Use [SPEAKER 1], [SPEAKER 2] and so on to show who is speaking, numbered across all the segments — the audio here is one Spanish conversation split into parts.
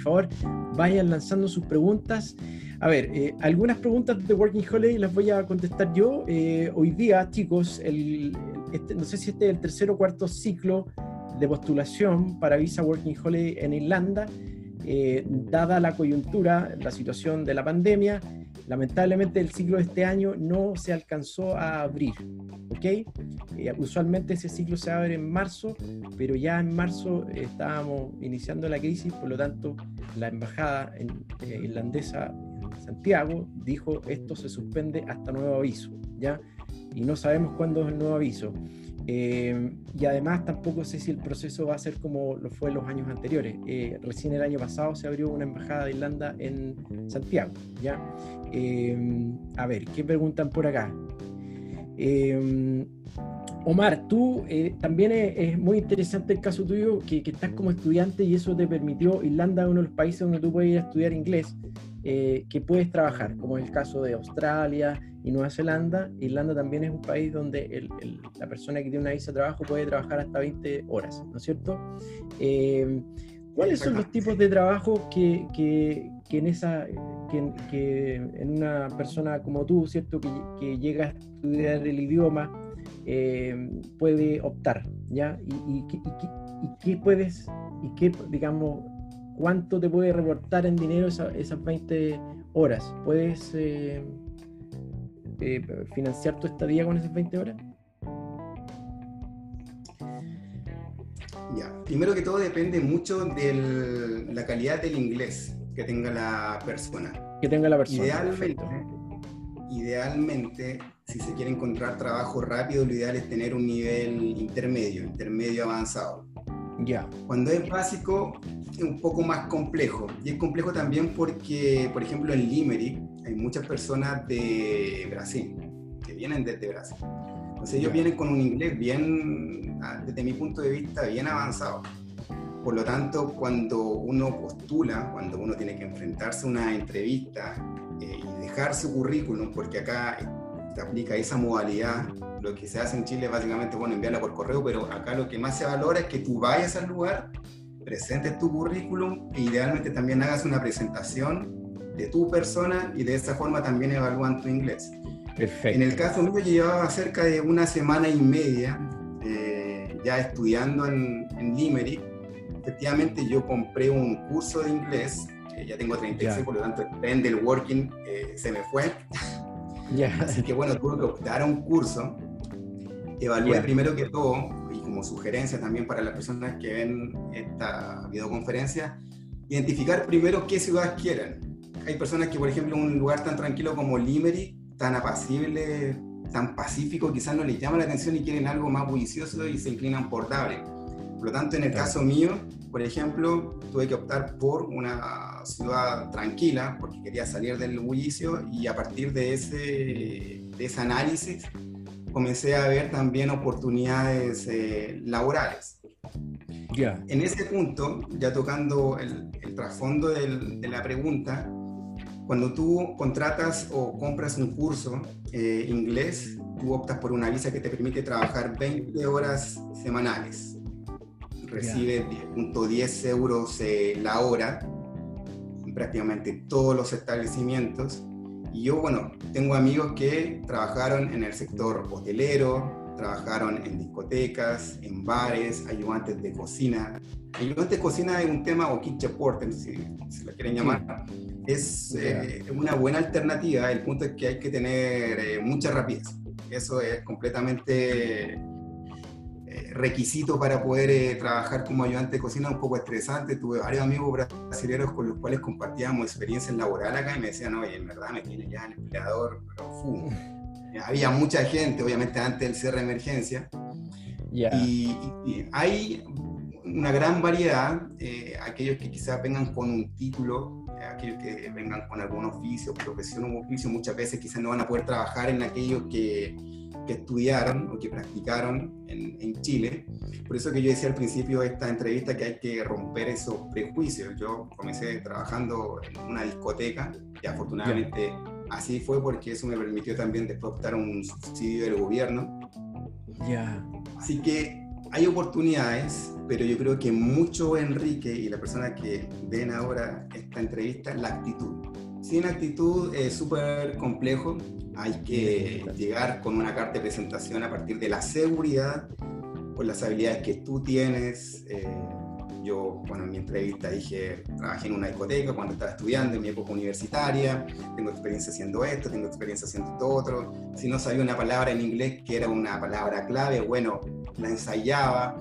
[SPEAKER 1] favor, vayan lanzando sus preguntas. A ver, eh, algunas preguntas de Working Holiday las voy a contestar yo. Eh, hoy día, chicos, el, este, no sé si este es el tercer o cuarto ciclo de postulación para Visa Working Holiday en Irlanda. Eh, dada la coyuntura, la situación de la pandemia, lamentablemente el ciclo de este año no se alcanzó a abrir. ¿ok? Eh, usualmente ese ciclo se abre en marzo, pero ya en marzo estábamos iniciando la crisis, por lo tanto la embajada en, eh, irlandesa en Santiago dijo esto se suspende hasta nuevo aviso, ¿ya? Y no sabemos cuándo es el nuevo aviso. Eh, y además tampoco sé si el proceso va a ser como lo fue los años anteriores. Eh, recién el año pasado se abrió una embajada de Irlanda en Santiago. ¿ya? Eh, a ver, ¿qué preguntan por acá? Omar, tú también es, muy interesante el caso tuyo, que, que, estás como estudiante y eso te permitió, Irlanda es uno de los países donde tú puedes ir a estudiar inglés, que puedes trabajar, como es el caso de Australia, y Nueva Zelanda. Irlanda también es un país donde la persona que tiene una visa de trabajo puede trabajar hasta 20 horas, ¿no es cierto? Eh, ¿Cuáles son los tipos de trabajo que, que, en esa que, en una persona como tú, cierto, que, llega a estudiar el idioma eh, puede optar, ¿ya? Y, qué puedes y qué, digamos, cuánto te puede reportar en dinero esas 20 horas? ¿Puedes eh, eh, financiar tu estadía con esas 20 horas?
[SPEAKER 2] Ya, primero que todo depende mucho de la calidad del inglés que tenga la persona.
[SPEAKER 1] Que tenga la persona.
[SPEAKER 2] Idealmente, idealmente, si se quiere encontrar trabajo rápido, lo ideal es tener un nivel intermedio, intermedio avanzado.
[SPEAKER 1] Ya.
[SPEAKER 2] Cuando es básico, es un poco más complejo. Y es complejo también porque, por ejemplo, en Limerick hay muchas personas de Brasil, que vienen desde Brasil. Entonces ellos vienen con un inglés bien, ah, desde mi punto de vista, bien avanzado. Por lo tanto, cuando uno postula, cuando uno tiene que enfrentarse a una entrevista eh, y dejar su currículum, porque acá se aplica esa modalidad, lo que se hace en Chile básicamente, bueno, enviarla por correo, pero acá lo que más se valora es que tú vayas al lugar, presentes tu currículum e idealmente también hagas una presentación de tu persona y de esa forma también evalúan tu inglés.
[SPEAKER 1] Perfecto.
[SPEAKER 2] En el caso mío, yo llevaba cerca de una semana y media eh, ya estudiando en, en, Limerick. Efectivamente, yo compré un curso de inglés, ya tengo 36, por lo tanto, el tren del working eh, se me fue. Así que bueno, tuve que optar a un curso. Evalué primero que todo, y como sugerencia también para las personas que ven esta videoconferencia, identificar primero qué ciudad quieren hay personas que, por ejemplo, un lugar tan tranquilo como Limerick, tan apacible, tan pacífico, quizás no les llama la atención y quieren algo más bullicioso y se inclinan por Dublin. Por lo tanto, en el caso mío, por ejemplo, tuve que optar por una ciudad tranquila porque quería salir del bullicio y a partir de ese, de ese análisis comencé a ver también oportunidades eh, laborales.
[SPEAKER 1] Ya.
[SPEAKER 2] En ese punto, ya tocando el, el trasfondo de la pregunta, cuando tú contratas o compras un curso eh, inglés, tú optas por una visa que te permite trabajar 20 horas semanales. Recibes 10.10 euros eh, la hora en prácticamente todos los establecimientos. Y yo, bueno, tengo amigos que trabajaron en el sector hotelero, trabajaron en discotecas, en bares, ayudantes de cocina. Ayudantes de cocina es un tema, o kitchen porter, si se lo quieren llamar es eh, una buena alternativa. El punto es que hay que tener eh, mucha rapidez. Eso es completamente requisito para poder trabajar como ayudante de cocina, un poco estresante. Tuve varios amigos brasileños con los cuales compartíamos experiencias laboral acá y me decían, oye, en verdad me tiene ya el empleador, pero Había mucha gente, obviamente, antes del cierre de emergencia. Y, y, hay una gran variedad, aquellos que quizás vengan con un título aquellos que vengan con algún oficio, profesión o oficio, muchas veces quizás no van a poder trabajar en aquello que, que estudiaron o que practicaron en, en, Chile. Por eso que yo decía al principio de esta entrevista que hay que romper esos prejuicios. Yo comencé trabajando en una discoteca y afortunadamente así fue porque eso me permitió también después optar un subsidio del gobierno.
[SPEAKER 1] Ya.
[SPEAKER 2] Así que hay oportunidades, pero yo creo que mucho Enrique y la persona que ven ahora esta entrevista, la actitud. Sin actitud es súper complejo, hay que llegar con una carta de presentación a partir de la seguridad, con las habilidades que tú tienes. Eh, yo, bueno, en mi entrevista dije, trabajé en una discoteca cuando estaba estudiando, en mi época universitaria, tengo experiencia haciendo esto, tengo experiencia haciendo esto otro. Si no sabía una palabra en inglés que era una palabra clave, bueno, la ensayaba.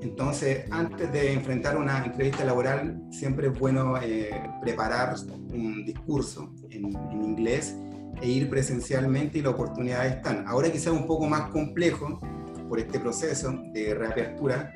[SPEAKER 2] Entonces, antes de enfrentar una entrevista laboral, siempre es bueno eh, preparar un discurso en, en, inglés e ir presencialmente y las oportunidades están. Ahora quizás un poco más complejo por este proceso de reapertura,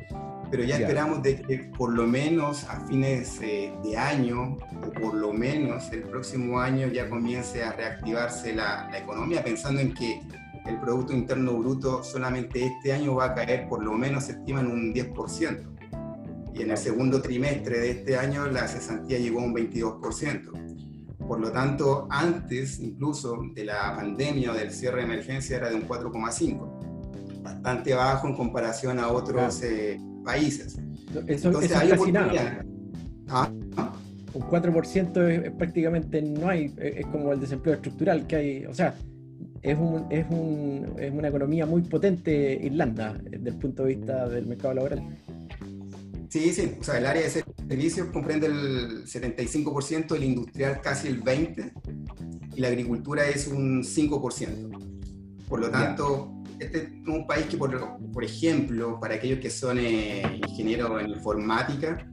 [SPEAKER 2] pero ya esperamos de que por lo menos a fines eh, de año o por lo menos el próximo año ya comience a reactivarse la, la economía, pensando en que el Producto Interno Bruto solamente este año va a caer por lo menos, se estima, en un 10%. Y en el segundo trimestre de este año la cesantía llegó a un 22%. Por lo tanto, antes incluso de la pandemia o del cierre de emergencia era de un 4,5%. Bastante bajo en comparación a otros eh, países.
[SPEAKER 1] Eso, Entonces, hay casi nada. ¿Ah? Un 4% es, prácticamente no hay, es como el desempleo estructural que hay, o sea, es, un, es, un, es una economía muy potente Irlanda desde el punto de vista del mercado laboral.
[SPEAKER 2] Sí, sí, o sea, el área de servicios comprende el 75%, el industrial casi el 20% y la agricultura es un 5%. Por lo tanto, este es un país que, por, por ejemplo, para aquellos que son eh, ingenieros en informática,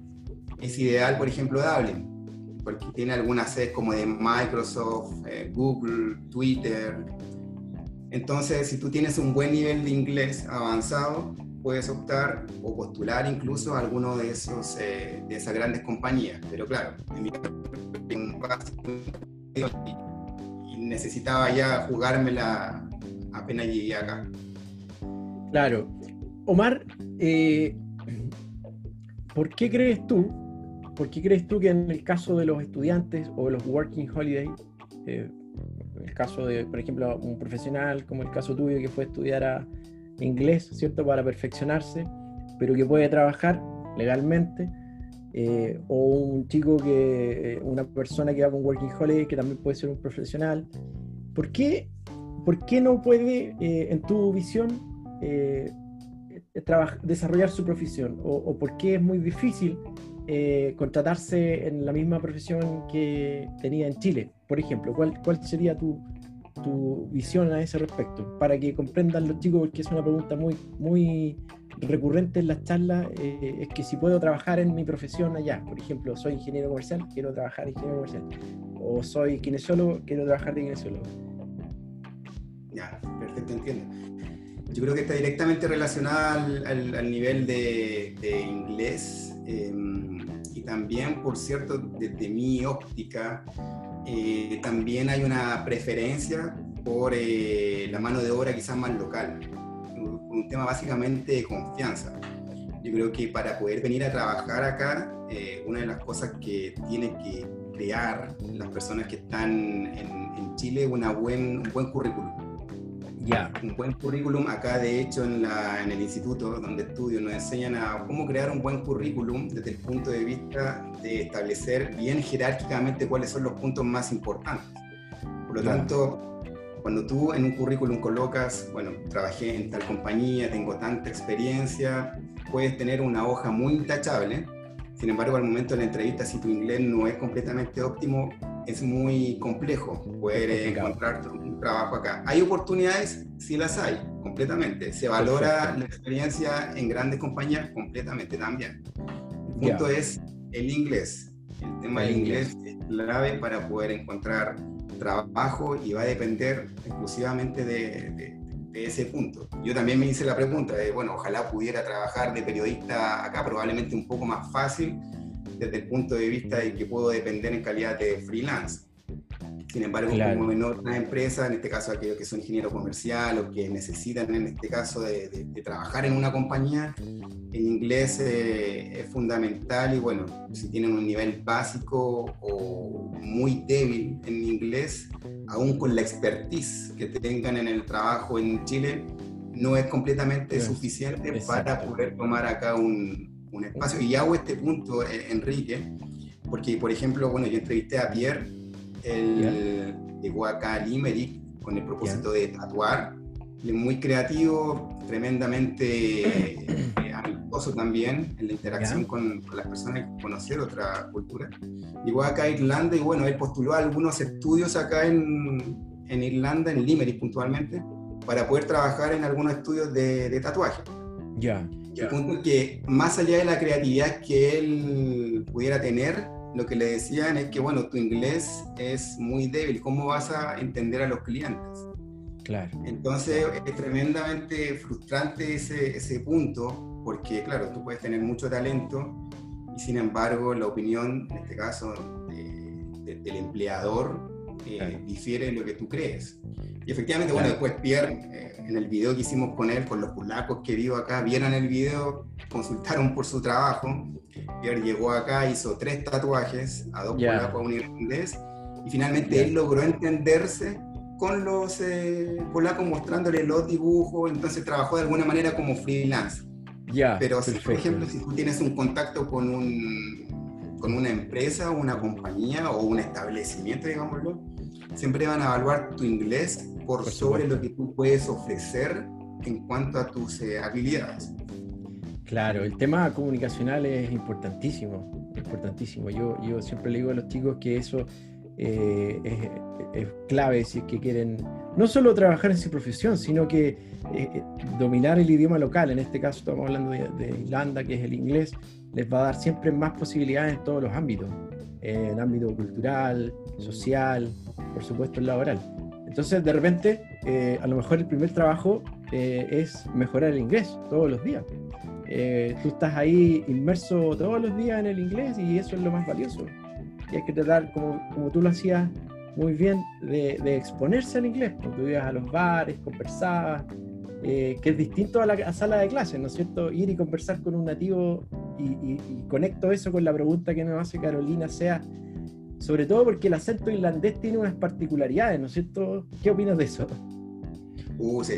[SPEAKER 2] es ideal, por ejemplo, Dublin, porque tiene algunas sedes como de Microsoft, eh, Google, Twitter, entonces, si tú tienes un buen nivel de inglés avanzado, puedes optar o postular incluso a alguno de, esos, eh, de esas grandes compañías. Pero claro, y necesitaba ya jugármela apenas llegué acá.
[SPEAKER 1] Claro. Omar, eh, ¿por qué crees tú, por qué crees tú que en el caso de los estudiantes o de los working holiday, eh, el caso de, por ejemplo, un profesional como el caso tuyo que fue a estudiar a inglés, ¿cierto? Para perfeccionarse, pero que puede trabajar legalmente, eh, o un chico que, eh, una persona que va con Working Holiday, que también puede ser un profesional. ¿Por qué, por qué no puede, eh, en tu visión, desarrollar su profesión? O, o, por qué es muy difícil contratarse en la misma profesión que tenía en Chile? por ejemplo, ¿cuál, cuál sería tu, tu visión a ese respecto? Para que comprendan los chicos, porque es una pregunta muy, muy recurrente en las charlas, eh, es que si puedo trabajar en mi profesión allá, por ejemplo, soy ingeniero comercial, quiero trabajar en ingeniero comercial, o soy kinesiólogo, quiero trabajar de kinesiólogo.
[SPEAKER 2] Ya, perfecto, entiendo. Yo creo que está directamente relacionada al, nivel de, inglés em, y también, por cierto, desde mi óptica, eh, también hay una preferencia por eh, la mano de obra quizás más local, un, tema básicamente de confianza. Yo creo que para poder venir a trabajar acá, eh, una de las cosas que tiene que crear las personas que están en, Chile es un buen currículum un buen currículum. Acá, de hecho, en, la, en, el instituto donde estudio, nos enseñan a cómo crear un buen currículum desde el punto de vista de establecer bien jerárquicamente cuáles son los puntos más importantes. Por lo tanto, cuando tú en un currículum colocas, bueno, trabajé en tal compañía, tengo tanta experiencia, puedes tener una hoja muy intachable. Sin embargo, al momento de la entrevista, si tu inglés no es completamente óptimo, es muy complejo poder encontrar un trabajo acá. ¿Hay oportunidades? Sí las hay, completamente. Se valora la experiencia en grandes compañías completamente también. El punto es el inglés. El tema del inglés. es clave para poder encontrar trabajo y va a depender exclusivamente de, de, ese punto. Yo también me hice la pregunta de, bueno, ojalá pudiera trabajar de periodista acá, probablemente un poco más fácil, desde el punto de vista de que puedo depender en calidad de freelance. Sin embargo, como en otras empresas, en este caso aquellos que son ingenieros comerciales o que necesitan en este caso de, trabajar en una compañía, el inglés eh, es fundamental y bueno, si tienen un nivel básico o muy débil en inglés, aún con la expertise que tengan en el trabajo en Chile, no es completamente suficiente para poder tomar acá un, un, espacio. Y hago este punto, eh, Enrique, porque, por ejemplo, bueno, yo entrevisté a Pierre, el, llegó acá a Limerick con el propósito de tatuar, muy creativo, tremendamente eh, amistoso también en la interacción con, las personas y conocer otra cultura. Llegó acá a Irlanda y bueno, él postuló algunos estudios acá en, en Irlanda, en Limerick puntualmente, para poder trabajar en algunos estudios de, de tatuaje.
[SPEAKER 1] Ya.
[SPEAKER 2] El punto es que más allá de la creatividad que él pudiera tener, lo que le decían es que, bueno, tu inglés es muy débil, ¿cómo vas a entender a los clientes?
[SPEAKER 1] Claro.
[SPEAKER 2] Entonces es tremendamente frustrante ese, ese punto, porque claro, tú puedes tener mucho talento y sin embargo la opinión, en este caso, del empleador eh, difiere de lo que tú crees. Y efectivamente, bueno, después Pierre, eh, en el video que hicimos con él, con los polacos que vivo acá, vieron el video, consultaron por su trabajo. Pierre llegó acá, hizo tres tatuajes, a dos polacos, a un irlandés, y finalmente él logró entenderse con los eh, polacos mostrándole los dibujos, entonces trabajó de alguna manera como freelance.
[SPEAKER 1] Ya.
[SPEAKER 2] Pero, si, por ejemplo, si tú tienes un contacto con, un, con una empresa, una compañía o un establecimiento, digámoslo, siempre van a evaluar tu inglés por, sobre lo que tú puedes ofrecer en cuanto a tus eh, habilidades.
[SPEAKER 1] Claro, el tema comunicacional es importantísimo, importantísimo. Yo, yo siempre le digo a los chicos que eso eh, es, clave si es que quieren no solo trabajar en su profesión, sino que eh, dominar el idioma local. En este caso estamos hablando de, Irlanda, que es el inglés, les va a dar siempre más posibilidades en todos los ámbitos, en el ámbito cultural, social, por supuesto el laboral. Entonces, de repente, a lo mejor el primer trabajo es mejorar el inglés todos los días. tú estás ahí inmerso todos los días en el inglés y eso es lo más valioso y hay que tratar, como, como tú lo hacías muy bien, de, exponerse al inglés. Cuando ibas a los bares, conversabas, eh, que es distinto a la sala de clases, ¿no es cierto? Ir y conversar con un nativo y, conecto eso con la pregunta que nos hace Carolina, sea, sobre todo porque el acento irlandés tiene unas particularidades, ¿no es cierto? ¿Qué opinas de eso?
[SPEAKER 2] Uh, sí.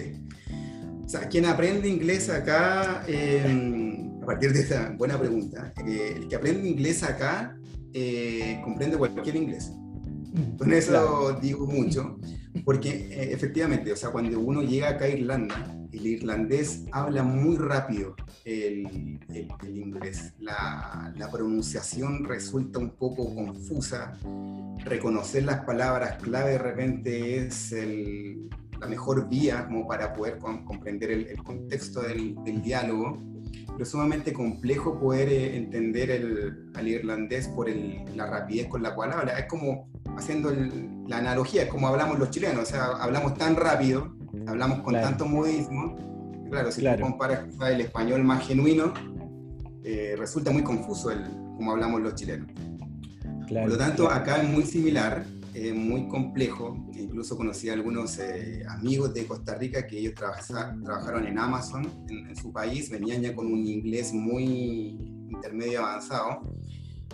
[SPEAKER 2] O sea, quien aprende inglés acá, eh, a partir de esta buena pregunta, eh, el que aprende inglés acá eh, comprende cualquier inglés. Con eso digo mucho, porque eh, efectivamente, o sea, cuando uno llega acá a Irlanda, el irlandés habla muy rápido el, el, inglés. La, la, pronunciación resulta un poco confusa. Reconocer las palabras clave de repente es el, la mejor vía como para poder comprender el, contexto del, del diálogo pero es sumamente complejo poder eh, entender el, al irlandés por la rapidez con la cual habla. Es como haciendo la analogía, es como hablamos los chilenos, o sea, hablamos tan rápido, hablamos con tanto modismo. Claro, si tú comparas el español más genuino, eh, resulta muy confuso el, como hablamos los chilenos. Por lo tanto, acá es muy similar muy complejo. Incluso conocí a algunos eh, amigos de Costa Rica que ellos trabajaron en Amazon en, su país, venían ya con un inglés muy intermedio avanzado.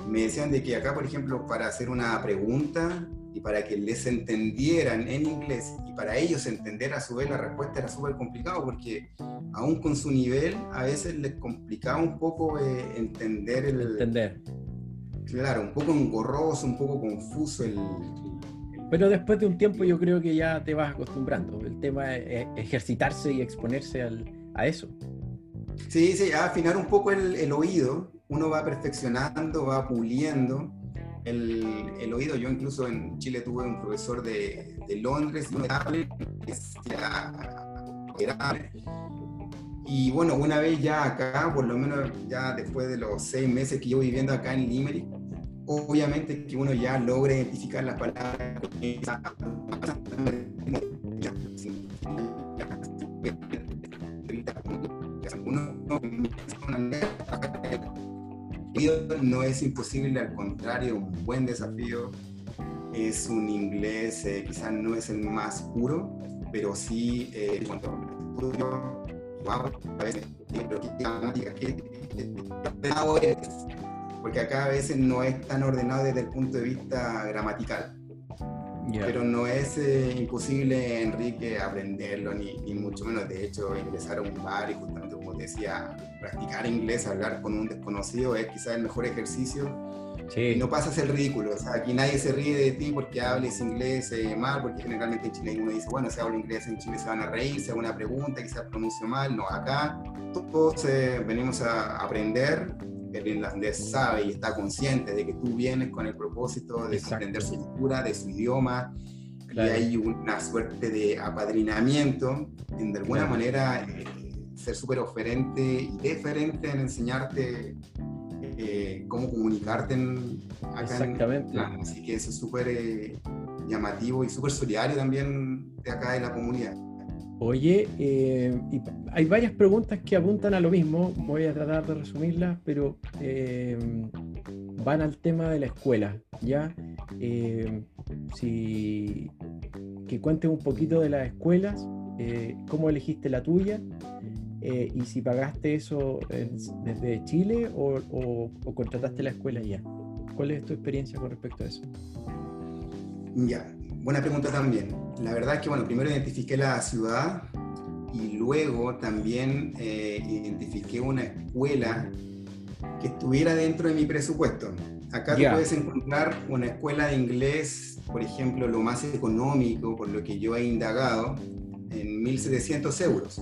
[SPEAKER 2] Me decían de que acá, por ejemplo, para hacer una pregunta y para que les entendieran en inglés y para ellos entender a su vez la respuesta era súper complicado porque aún con su nivel a veces les complicaba un poco eh, entender el...
[SPEAKER 1] Entender.
[SPEAKER 2] Claro, un poco engorroso, un poco confuso el,
[SPEAKER 1] pero después de un tiempo yo creo que ya te vas acostumbrando. El tema es ejercitarse y exponerse a eso.
[SPEAKER 2] Sí, sí, afinar un poco el, oído. Uno va perfeccionando, va puliendo el, oído. Yo incluso en Chile tuve un profesor de, Londres, y bueno, una vez ya acá, por lo menos ya después de los seis meses que yo viviendo acá en Limerick, obviamente que uno ya logre identificar las palabras no es imposible, al contrario, un buen desafío. Es un inglés, eh, quizás no es el más puro, pero sí, eh, porque acá a veces no es tan ordenado desde el punto de vista gramatical. Pero no es eh, imposible, Enrique, aprenderlo, ni, ni, mucho menos. De hecho, ingresar a un bar y justamente como te decía, practicar inglés, hablar con un desconocido es quizás el mejor ejercicio. Sí. no pasas el ridículo. O sea, aquí nadie se ríe de ti porque hables inglés eh, mal, porque generalmente en Chile uno dice, bueno, si hablo inglés en Chile se van a reír, si hago una pregunta, quizás pronuncio mal. No, acá todos eh, venimos a aprender el irlandés sabe y está consciente de que tú vienes con el propósito de aprender su cultura, de su idioma, y hay una suerte de apadrinamiento, en de alguna manera eh, ser súper oferente y deferente en enseñarte eh, cómo comunicarte en, acá Exactamente. así que eso es súper eh, llamativo y súper solidario también de acá de la comunidad.
[SPEAKER 1] Oye, eh, hay varias preguntas que apuntan a lo mismo, voy a tratar de resumirlas, pero eh, van al tema de la escuela, ¿ya? Eh, si, que cuentes un poquito de las escuelas, cómo elegiste la tuya y si pagaste eso desde Chile o, o contrataste la escuela ya. ¿Cuál es tu experiencia con respecto a eso?
[SPEAKER 2] Ya, buena pregunta también. La verdad es que, bueno, primero identifiqué la ciudad y luego también eh, identifiqué una escuela que estuviera dentro de mi presupuesto. Acá tú puedes encontrar una escuela de inglés, por ejemplo, lo más económico, por lo que yo he indagado, en 1.700 euros.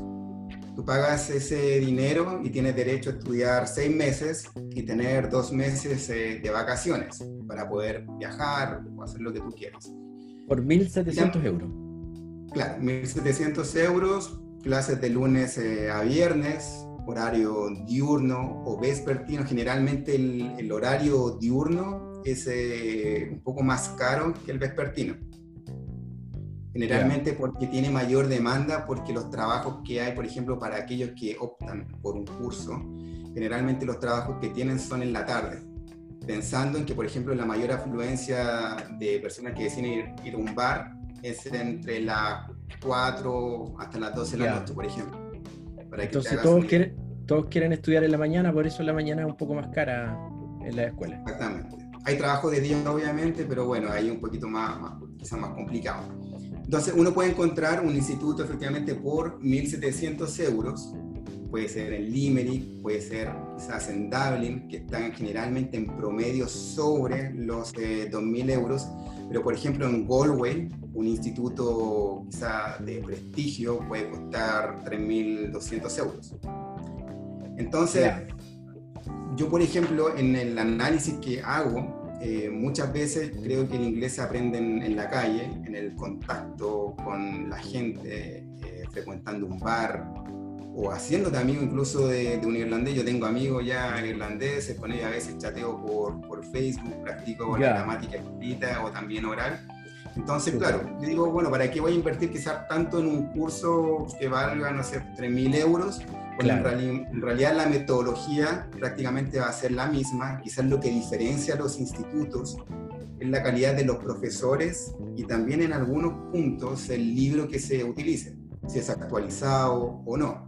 [SPEAKER 2] Tú pagas ese dinero y tienes derecho a estudiar seis meses y tener dos meses eh, de vacaciones para poder viajar o hacer lo que tú quieras.
[SPEAKER 1] Por 1.700 euros.
[SPEAKER 2] Claro, 1.700 euros, clases de lunes eh, a viernes, horario diurno o vespertino. Generalmente el, horario diurno es eh, un poco más caro que el vespertino. Generalmente porque tiene mayor demanda, porque los trabajos que hay, por ejemplo, para aquellos que optan por un curso, generalmente los trabajos que tienen son en la tarde pensando en que, por ejemplo, la mayor afluencia de personas que deciden ir, a un bar es entre las 4 hasta las 12 de la noche, por ejemplo.
[SPEAKER 1] Entonces todos quieren, todos quieren estudiar en la mañana, por eso la mañana es un poco más cara en la escuela.
[SPEAKER 2] Exactamente. Hay trabajo de día, obviamente, pero bueno, ahí un poquito más, más quizás más complicado. Entonces, uno puede encontrar un instituto efectivamente por 1.700 euros puede ser en Limerick, puede ser quizás en Dublin, que están generalmente en promedio sobre los 2.000 euros, pero por ejemplo en Galway, un instituto quizá de prestigio, puede costar 3.200 euros. Entonces, yo por ejemplo en el análisis que hago, eh, muchas veces creo que el inglés se aprende en, la calle, en el contacto con la gente, eh, frecuentando un bar, o haciendo también incluso de, un irlandés. Yo tengo amigos ya irlandeses, con ellos a veces chateo por, por Facebook, practico la gramática escrita o también oral. Entonces, claro, yo digo, bueno, ¿para qué voy a invertir quizás tanto en un curso que valga, no sé, 3.000 euros? Bueno, en, realidad la metodología prácticamente va a ser la misma. Quizás lo que diferencia a los institutos es la calidad de los profesores y también en algunos puntos el libro que se utilice, si es actualizado o no.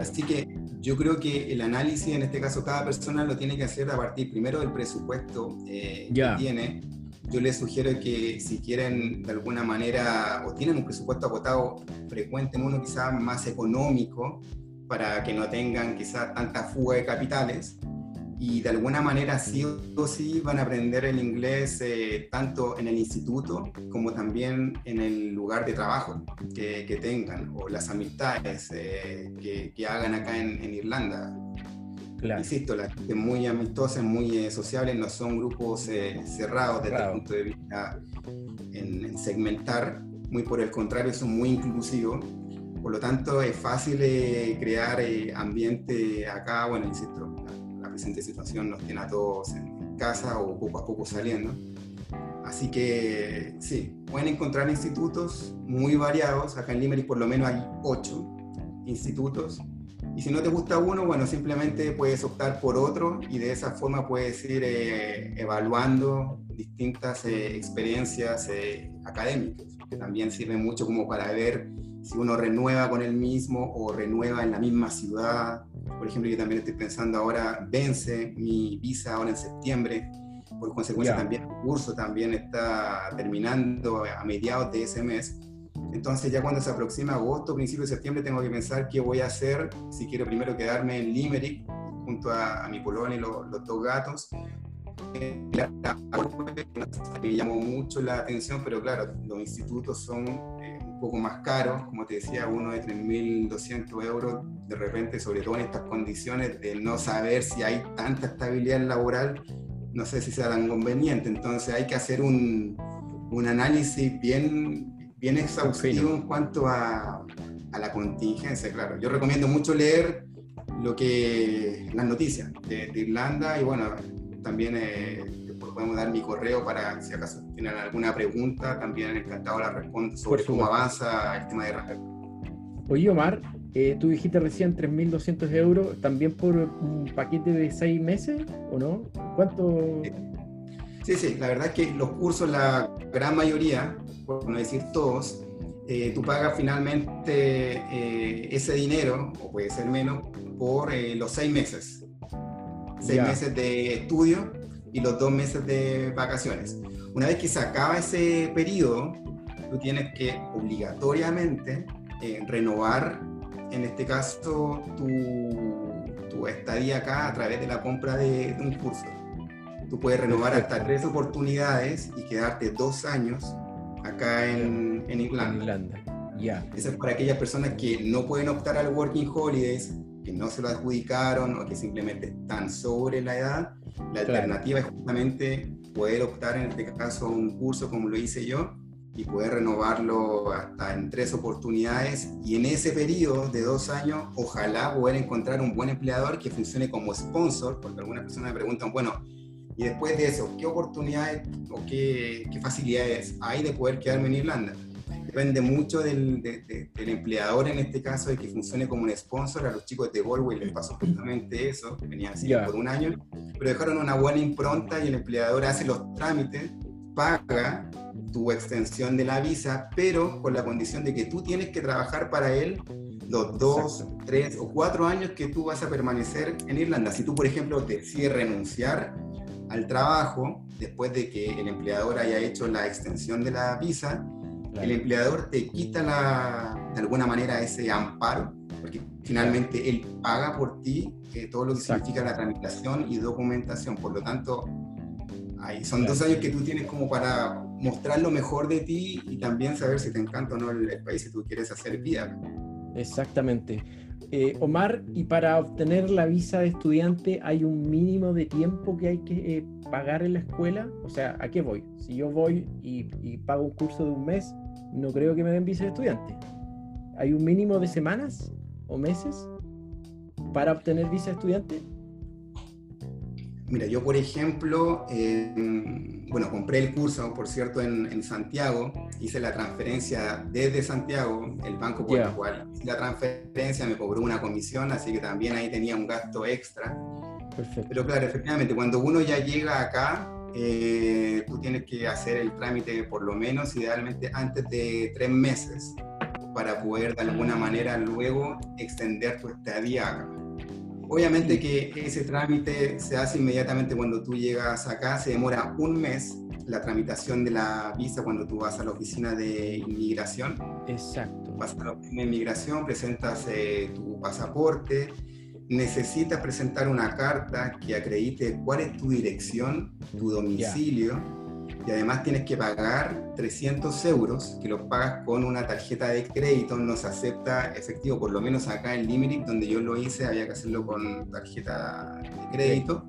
[SPEAKER 2] Así que yo creo que el análisis, en este caso, cada persona lo tiene que hacer a partir primero del presupuesto eh, que tiene. Yo les sugiero que si quieren de alguna manera o tienen un presupuesto agotado, frecuenten uno quizás más económico para que no tengan quizás tanta fuga de capitales y de alguna manera sí o sí van a aprender el inglés eh, tanto en el instituto como también en el lugar de trabajo que, que tengan o las amistades eh, que, que, hagan acá en, en Irlanda. Claro. Insisto, la gente muy amistosa, muy eh, sociable, no son grupos cerrados desde el punto de vista en, en, segmentar, muy por el contrario, son muy inclusivos. Por lo tanto, es fácil crear ambiente acá, bueno, insisto, presente situación nos tiene a todos en casa o poco a poco saliendo. Así que sí, pueden encontrar institutos muy variados. Acá en Limerick por lo menos hay ocho institutos. Y si no te gusta uno, bueno, simplemente puedes optar por otro y de esa forma puedes ir eh, evaluando distintas eh, experiencias eh, académicas, que también sirve mucho como para ver si uno renueva con el mismo o renueva en la misma ciudad por ejemplo, yo también estoy pensando ahora, vence mi visa ahora en septiembre Por consecuencia, también el curso también está terminando a mediados de ese mes. Entonces ya cuando se aproxima agosto, principio de septiembre, tengo que pensar qué voy a hacer, si quiero primero quedarme en Limerick junto a, mi colonia y los dos gatos, me llamó mucho la atención, pero claro, los institutos son eh, un poco más caros, como te decía, uno de 3.200 euros, de repente, sobre todo en estas condiciones de no saber si hay tanta estabilidad laboral, no sé si sea tan conveniente, entonces hay que hacer un, un análisis bien, bien exhaustivo en cuanto a, a la contingencia, claro. Yo recomiendo mucho leer lo que las noticias de, de Irlanda y bueno, también eh, podemos dar mi correo para si acaso tienen alguna pregunta, también encantado la respondo sobre cómo avanza el tema de Rafael.
[SPEAKER 1] Oye, Omar, eh, tú dijiste recién 3.200 euros, ¿también por un paquete de seis meses o no? ¿Cuánto?
[SPEAKER 2] Sí, sí, la verdad es que los cursos, la gran mayoría, por no decir todos, eh, tú pagas finalmente eh, ese dinero, o puede ser menos, por los seis meses seis meses de estudio y los dos meses de vacaciones. Una vez que se acaba ese periodo, tú tienes que obligatoriamente eh, renovar, en este caso, tu, tu, estadía acá a través de la compra de, un curso. Tú puedes renovar hasta tres oportunidades y quedarte dos años acá en, en Irlanda.
[SPEAKER 1] Irlanda. Ya.
[SPEAKER 2] Eso es para aquellas personas que no pueden optar al Working Holidays que no se lo adjudicaron o que simplemente están sobre la edad, la alternativa es justamente poder optar en este caso a un curso como lo hice yo y poder renovarlo hasta en tres oportunidades y en ese periodo de dos años ojalá poder encontrar un buen empleador que funcione como sponsor, porque algunas personas me preguntan, bueno, y después de eso, ¿qué oportunidades o qué, qué facilidades hay de poder quedarme en Irlanda? Depende mucho del, del, empleador en este caso, de que funcione como un sponsor. A los chicos de Galway les pasó justamente eso, venían así por un año, pero dejaron una buena impronta y el empleador hace los trámites, paga tu extensión de la visa, pero con la condición de que tú tienes que trabajar para él los dos, tres o cuatro años que tú vas a permanecer en Irlanda. Si tú, por ejemplo, decides renunciar al trabajo después de que el empleador haya hecho la extensión de la visa, el empleador te quita la, de alguna manera ese amparo, porque finalmente él paga por ti eh, todo lo que significa la tramitación y documentación. Por lo tanto, ahí son dos años que tú tienes como para mostrar lo mejor de ti y también saber si te encanta o no el, país, si tú quieres hacer vida.
[SPEAKER 1] Exactamente. Eh, Omar, y para obtener la visa de estudiante hay un mínimo de tiempo que hay que eh, pagar en la escuela. O sea, ¿a qué voy? Si yo voy y, y, pago un curso de un mes, no creo que me den visa de estudiante. ¿Hay un mínimo de semanas o meses para obtener visa de estudiante?
[SPEAKER 2] Mira, yo por ejemplo, bueno, compré el curso, por cierto, en, Santiago, hice la transferencia desde Santiago, el banco por el cual hice la transferencia me cobró una comisión, así que también ahí tenía un gasto extra. Perfecto. Pero claro, efectivamente, cuando uno ya llega acá, eh, tú tienes que hacer el trámite por lo menos, idealmente, antes de tres meses para poder de alguna manera luego extender tu estadía acá. Obviamente que ese trámite se hace inmediatamente cuando tú llegas acá, se demora un mes la tramitación de la visa cuando tú vas a la oficina de inmigración.
[SPEAKER 1] Exacto.
[SPEAKER 2] Vas a la oficina de inmigración, presentas eh, tu pasaporte, necesitas presentar una carta que acredite cuál es tu dirección, tu domicilio, y además tienes que pagar 300 euros, que lo pagas con una tarjeta de crédito, no se acepta efectivo, por lo menos acá en Limerick, donde yo lo hice, había que hacerlo con tarjeta de crédito.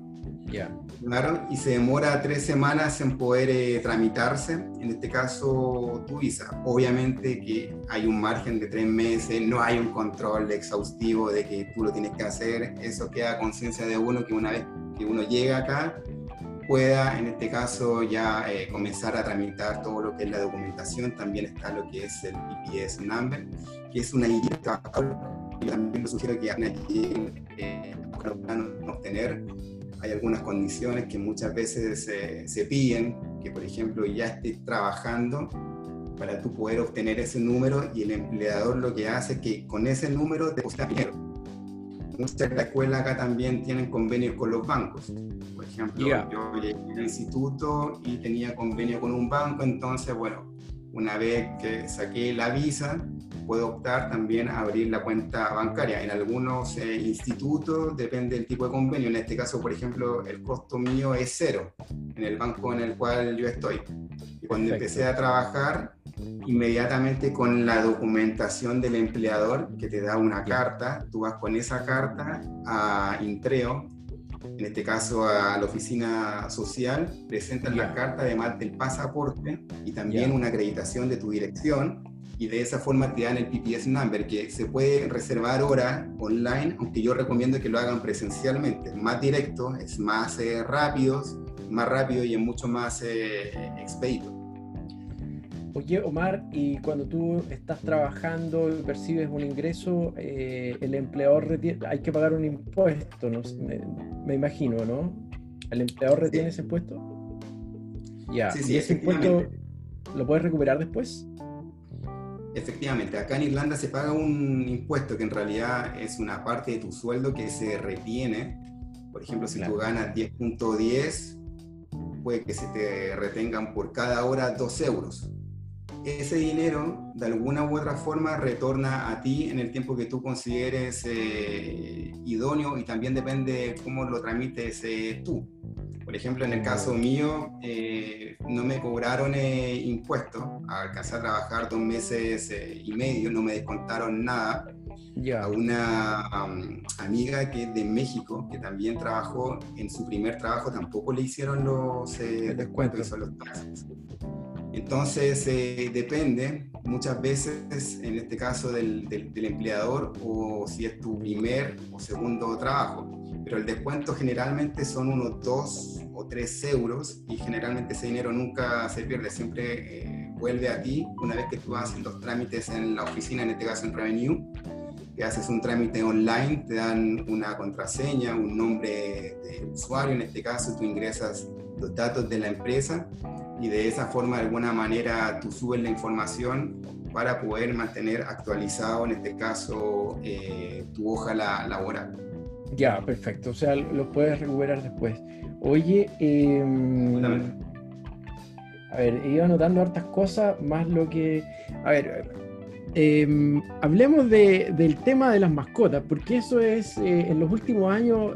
[SPEAKER 1] Ya.
[SPEAKER 2] Claro, y se demora tres semanas en poder eh, tramitarse, en este caso tu visa. Obviamente que hay un margen de tres meses, no hay un control exhaustivo de que tú lo tienes que hacer, eso queda a conciencia de uno que una vez que uno llega acá pueda en este caso ya eh, comenzar a tramitar todo lo que es la documentación, también está lo que es el PPS number, que es una guía que también lo sugiero que lleguen eh, a obtener hay algunas condiciones que muchas veces se piden, que por ejemplo ya estés trabajando para tú poder obtener ese número y el empleador lo que hace es que con ese número deposita dinero. muchas de las escuelas acá también tienen convenios con los bancos. Por ejemplo, yo llegué al instituto y tenía convenio con un banco, entonces, bueno, una vez que saqué la visa, puedo optar también a abrir la cuenta bancaria. En algunos eh, institutos depende del tipo de convenio. En este caso, por ejemplo, el costo mío es cero en el banco en el cual yo estoy. Y cuando empecé a trabajar, inmediatamente con la documentación del empleador que te da una carta, tú vas con esa carta a Intreo, en este caso a la oficina social, presentas la carta además del pasaporte y también una acreditación de tu dirección y de esa forma te dan el PPS number que se puede reservar ahora online, aunque yo recomiendo que lo hagan presencialmente, más directo, es más eh, rápido, más rápido y es mucho más eh, expedito.
[SPEAKER 1] Oye, Omar, y cuando tú estás trabajando y percibes un ingreso, eh, el empleador retiene, hay que pagar un impuesto, ¿no? me, imagino, ¿no? ¿El empleador retiene ese impuesto? Ya, ¿y ese impuesto lo puedes recuperar después?
[SPEAKER 2] Efectivamente, acá en Irlanda se paga un impuesto que en realidad es una parte de tu sueldo que se retiene. Por ejemplo, si tú ganas 10.10, puede que se te retengan por cada hora 2 euros ese dinero de alguna u otra forma retorna a ti en el tiempo que tú consideres eh, idóneo y también depende cómo lo tramites eh, tú. Por ejemplo, en el caso mío, eh, no me cobraron impuestos, alcancé a trabajar dos meses y medio, no me descontaron nada. A una amiga que es de México, que también trabajó en su primer trabajo, tampoco le hicieron los descuentos, que son los taxes. Entonces, eh, depende muchas veces, en este caso, del, empleador o si es tu primer o segundo trabajo. Pero el descuento generalmente son unos 2 o 3 euros y generalmente ese dinero nunca se pierde, siempre eh, vuelve a ti una vez que tú haces los trámites en la oficina, en este caso en Revenue, que haces un trámite online, te dan una contraseña, un nombre de usuario, en este caso tú ingresas los datos de la empresa y de esa forma de alguna manera tú subes la información para poder mantener actualizado, en este caso, eh, tu hoja laboral.
[SPEAKER 1] Ya, perfecto. O sea, lo puedes recuperar después. Oye, em, a ver, iba anotando hartas cosas, más lo que... A ver, em, hablemos del tema de las mascotas, porque eso es, eh, en los últimos años,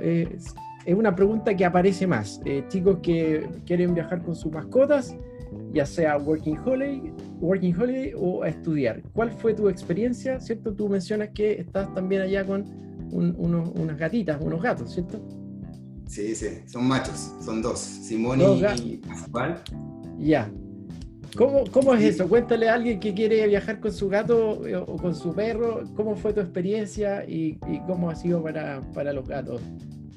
[SPEAKER 1] es una pregunta que aparece más. Eh, chicos que quieren viajar con sus mascotas, ya sea working holiday, working holiday o a estudiar. ¿Cuál fue tu experiencia? ¿Cierto? Tú mencionas que estás también allá con unas gatitas, unos gatos, ¿cierto?
[SPEAKER 2] Sí, sí, son machos, son dos, Simón y Pascual.
[SPEAKER 1] Ya. ¿Cómo, ¿Cómo, es eso? Cuéntale a alguien que quiere viajar con su gato eh, o con su perro, ¿cómo fue tu experiencia y, y cómo ha sido para, para los gatos?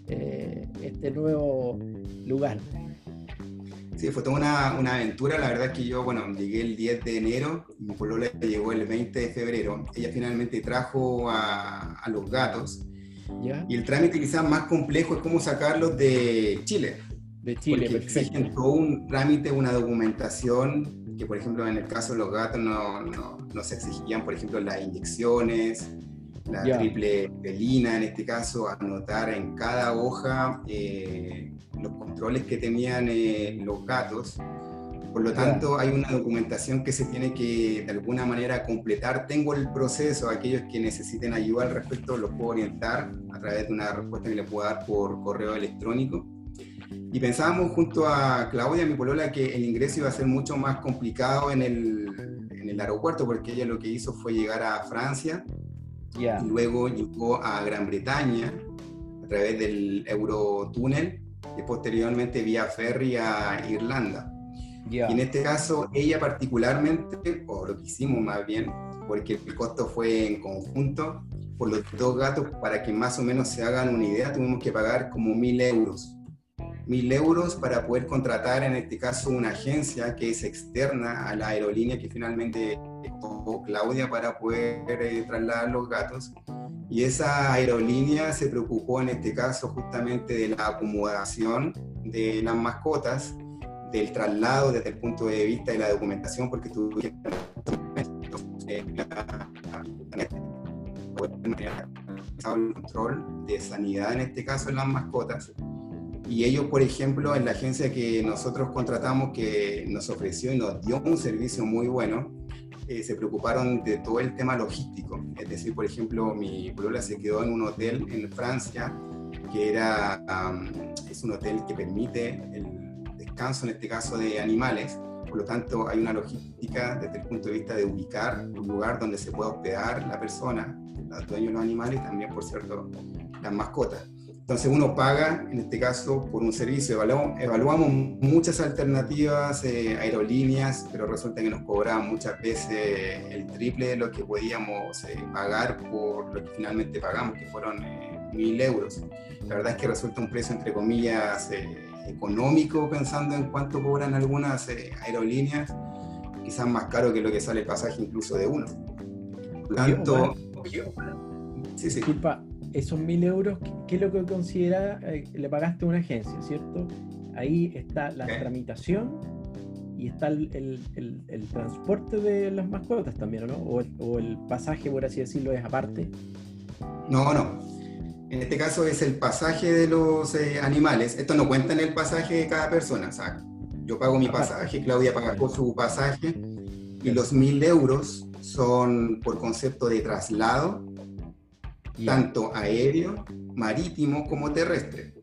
[SPEAKER 1] Eh, este nuevo lugar.
[SPEAKER 2] Sí, fue toda una, una, aventura. La verdad es que yo, bueno, llegué el 10 de enero, mi polola llegó el 20 de febrero. Ella finalmente trajo a, a los gatos. ¿Ya? Y el trámite quizás más complejo es cómo sacarlos de Chile.
[SPEAKER 1] De Chile,
[SPEAKER 2] porque exigen todo un trámite, una documentación, que por ejemplo en el caso de los gatos no, no, no se exigían, por ejemplo, las inyecciones, la triple pelina en este caso, anotar en cada hoja eh, los controles que tenían eh, los gatos. Por lo tanto, hay una documentación que se tiene que de alguna manera completar. Tengo el proceso, aquellos que necesiten ayuda al respecto los puedo orientar a través de una respuesta que les puedo dar por correo electrónico. Y pensábamos junto a Claudia, mi polola, que el ingreso iba a ser mucho más complicado en el, en el aeropuerto, porque ella lo que hizo fue llegar a Francia luego llegó a Gran Bretaña a través del Eurotúnel y posteriormente vía ferry a Irlanda. Y en este caso, ella particularmente, o lo que hicimos más bien, porque el costo fue en conjunto, por los dos gatos, para que más o menos se hagan una idea, tuvimos que pagar como mil euros. Mil euros para poder contratar, en este caso, una agencia que es externa a la aerolínea que finalmente Claudia para poder eh, trasladar los gatos. Y esa aerolínea se preocupó en este caso justamente de la acomodación de las mascotas, del traslado desde el punto de vista de la documentación, porque tú el control de sanidad, en este caso en las mascotas. Y ellos, por ejemplo, en la agencia que nosotros contratamos, que nos ofreció y nos dio un servicio muy bueno, eh, se preocuparon de todo el tema logístico. Es decir, por ejemplo, mi polola se quedó en un hotel en Francia, que era, es un hotel que permite el descanso, en este caso, de animales. Por lo tanto, hay una logística desde el punto de vista de ubicar un lugar donde se pueda hospedar la persona, el dueño de los animales y también, por cierto, las mascotas. Entonces uno paga, en este caso, por un servicio. Evaluamos, muchas alternativas, eh, aerolíneas, pero resulta que nos cobraban muchas veces el triple de lo que podíamos eh, pagar por lo que finalmente pagamos, que fueron eh, mil euros. La verdad es que resulta un precio, entre comillas, económico, pensando en cuánto cobran algunas aerolíneas, quizás más caro que lo que sale el pasaje incluso de uno. Por tanto...
[SPEAKER 1] Sí, sí esos mil euros, ¿qué es lo que considera? Eh, le pagaste a una agencia, ¿cierto? Ahí está la tramitación y está el, el, transporte de las mascotas también, ¿no? O, el, pasaje, por así decirlo, es aparte.
[SPEAKER 2] No, no. En este caso es el pasaje de los eh, animales. Esto no cuenta en el pasaje de cada persona. O sea, yo pago mi pasaje, Claudia paga por su pasaje y los mil euros son por concepto de traslado tanto aéreo, marítimo como terrestre.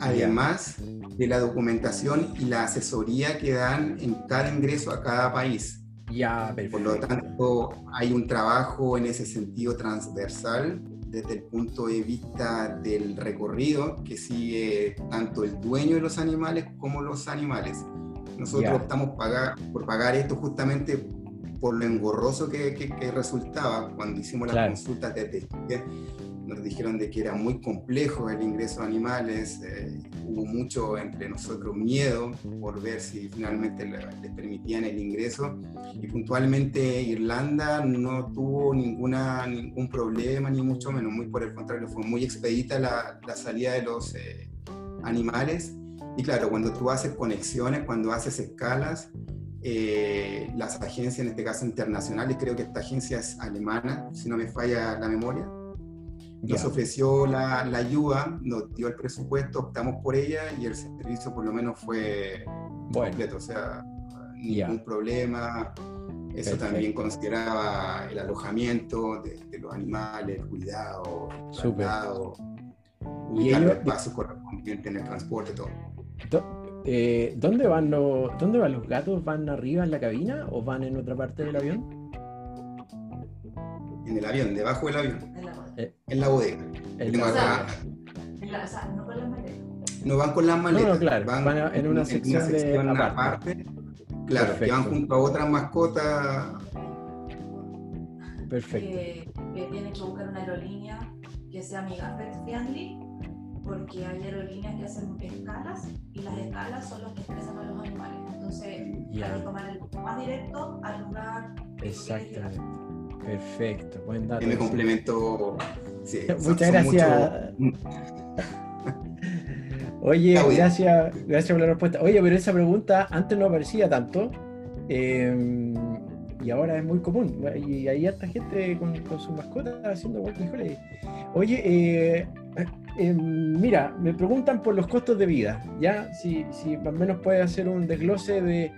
[SPEAKER 2] Además de la documentación y la asesoría que dan en cada ingreso a cada país.
[SPEAKER 1] Ya,
[SPEAKER 2] Por lo tanto, hay un trabajo en ese sentido transversal desde el punto de vista del recorrido que sigue tanto el dueño de los animales como los animales. Nosotros optamos por pagar esto justamente por lo engorroso que, que, resultaba cuando hicimos las consultas de nos dijeron de que era muy complejo el ingreso de animales, eh, hubo mucho entre nosotros miedo por ver si finalmente les permitían el ingreso. Y puntualmente Irlanda no tuvo ninguna, ningún problema ni mucho menos, muy por el contrario, fue muy expedita la, la salida de los eh, animales. Y claro, cuando tú haces conexiones, cuando haces escalas, eh, las agencias, en este caso internacionales, creo que esta agencia es alemana, si no me falla la memoria, nos ofreció la, ayuda, nos dio el presupuesto, optamos por ella y el servicio por lo menos fue completo, o sea, ningún problema. Eso también consideraba el alojamiento de, los animales, el cuidado, el traslado, y el espacio correspondiente en el transporte, todo.
[SPEAKER 1] Eh, ¿dónde, van los, ¿Dónde van los gatos? ¿Van arriba en la cabina o van en otra parte del avión?
[SPEAKER 2] En el avión, debajo del avión. En la bodega. En la
[SPEAKER 3] bodega. no con las maletas.
[SPEAKER 2] No van con las maletas.
[SPEAKER 1] No, claro, van, en, una sección, de
[SPEAKER 2] aparte. Claro, que van junto a otras mascotas.
[SPEAKER 1] Perfecto.
[SPEAKER 3] Que, que tienen que buscar una aerolínea que sea amiga pet friendly porque hay aerolíneas que hacen escalas y las escalas son las que estresan a los animales. Entonces hay que tomar el más directo al lugar.
[SPEAKER 1] Exactamente. Perfecto, buen dato.
[SPEAKER 2] Y me complemento. Sí,
[SPEAKER 1] Muchas gracias. Oye, gracias, gracias por la respuesta. Oye, pero esa pregunta antes no aparecía tanto em, y ahora es muy común. Y hay harta gente con, con sus mascotas haciendo walking holiday. Oye, eh, eh, mira, me preguntan por los costos de vida, ¿ya? Si, si o menos puede hacer un desglose de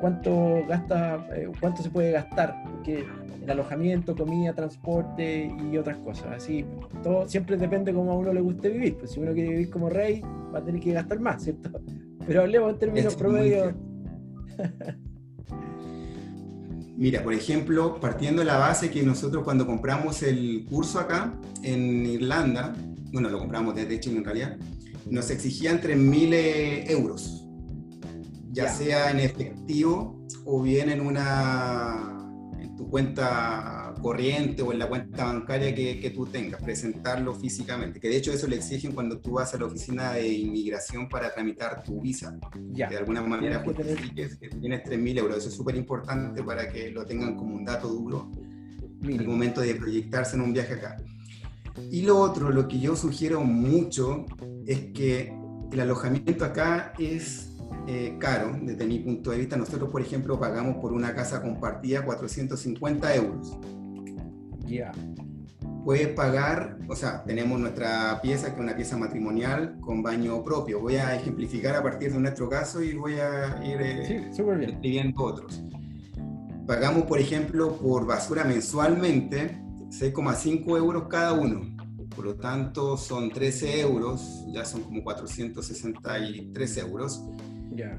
[SPEAKER 1] cuánto gasta, eh, cuánto se puede gastar, porque el alojamiento, comida, transporte y otras cosas. Así, todo siempre depende cómo a uno le guste vivir. Pues si uno quiere vivir como rey, va a tener que gastar más, ¿cierto? Pero hablemos en términos promedio.
[SPEAKER 2] Mira, por ejemplo, partiendo de la base que nosotros cuando compramos el curso acá en Irlanda, bueno, lo compramos desde Chile en realidad, nos exigían 3.000 eh, euros, ya, sea en efectivo o bien en una en tu cuenta corriente o en la cuenta bancaria que, que, tú tengas, presentarlo físicamente, que de hecho eso le exigen cuando tú vas a la oficina de inmigración para tramitar tu visa. Ya. De alguna manera justifiques que tienes 3.000 euros, eso es súper importante para que lo tengan como un dato duro en el momento de proyectarse en un viaje acá. Y lo otro, lo que yo sugiero mucho es que el alojamiento acá es eh, caro desde mi punto de vista. Nosotros, por ejemplo, pagamos por una casa compartida 450 euros.
[SPEAKER 1] Ya.
[SPEAKER 2] puedes pagar, o sea, tenemos nuestra pieza, que es una pieza matrimonial con baño propio. Voy a ejemplificar a partir de nuestro caso y voy a ir eh, escribiendo otros. Pagamos, por ejemplo, por basura mensualmente 6,5 euros cada uno. Por lo tanto, son 13 euros, ya son como 463 euros.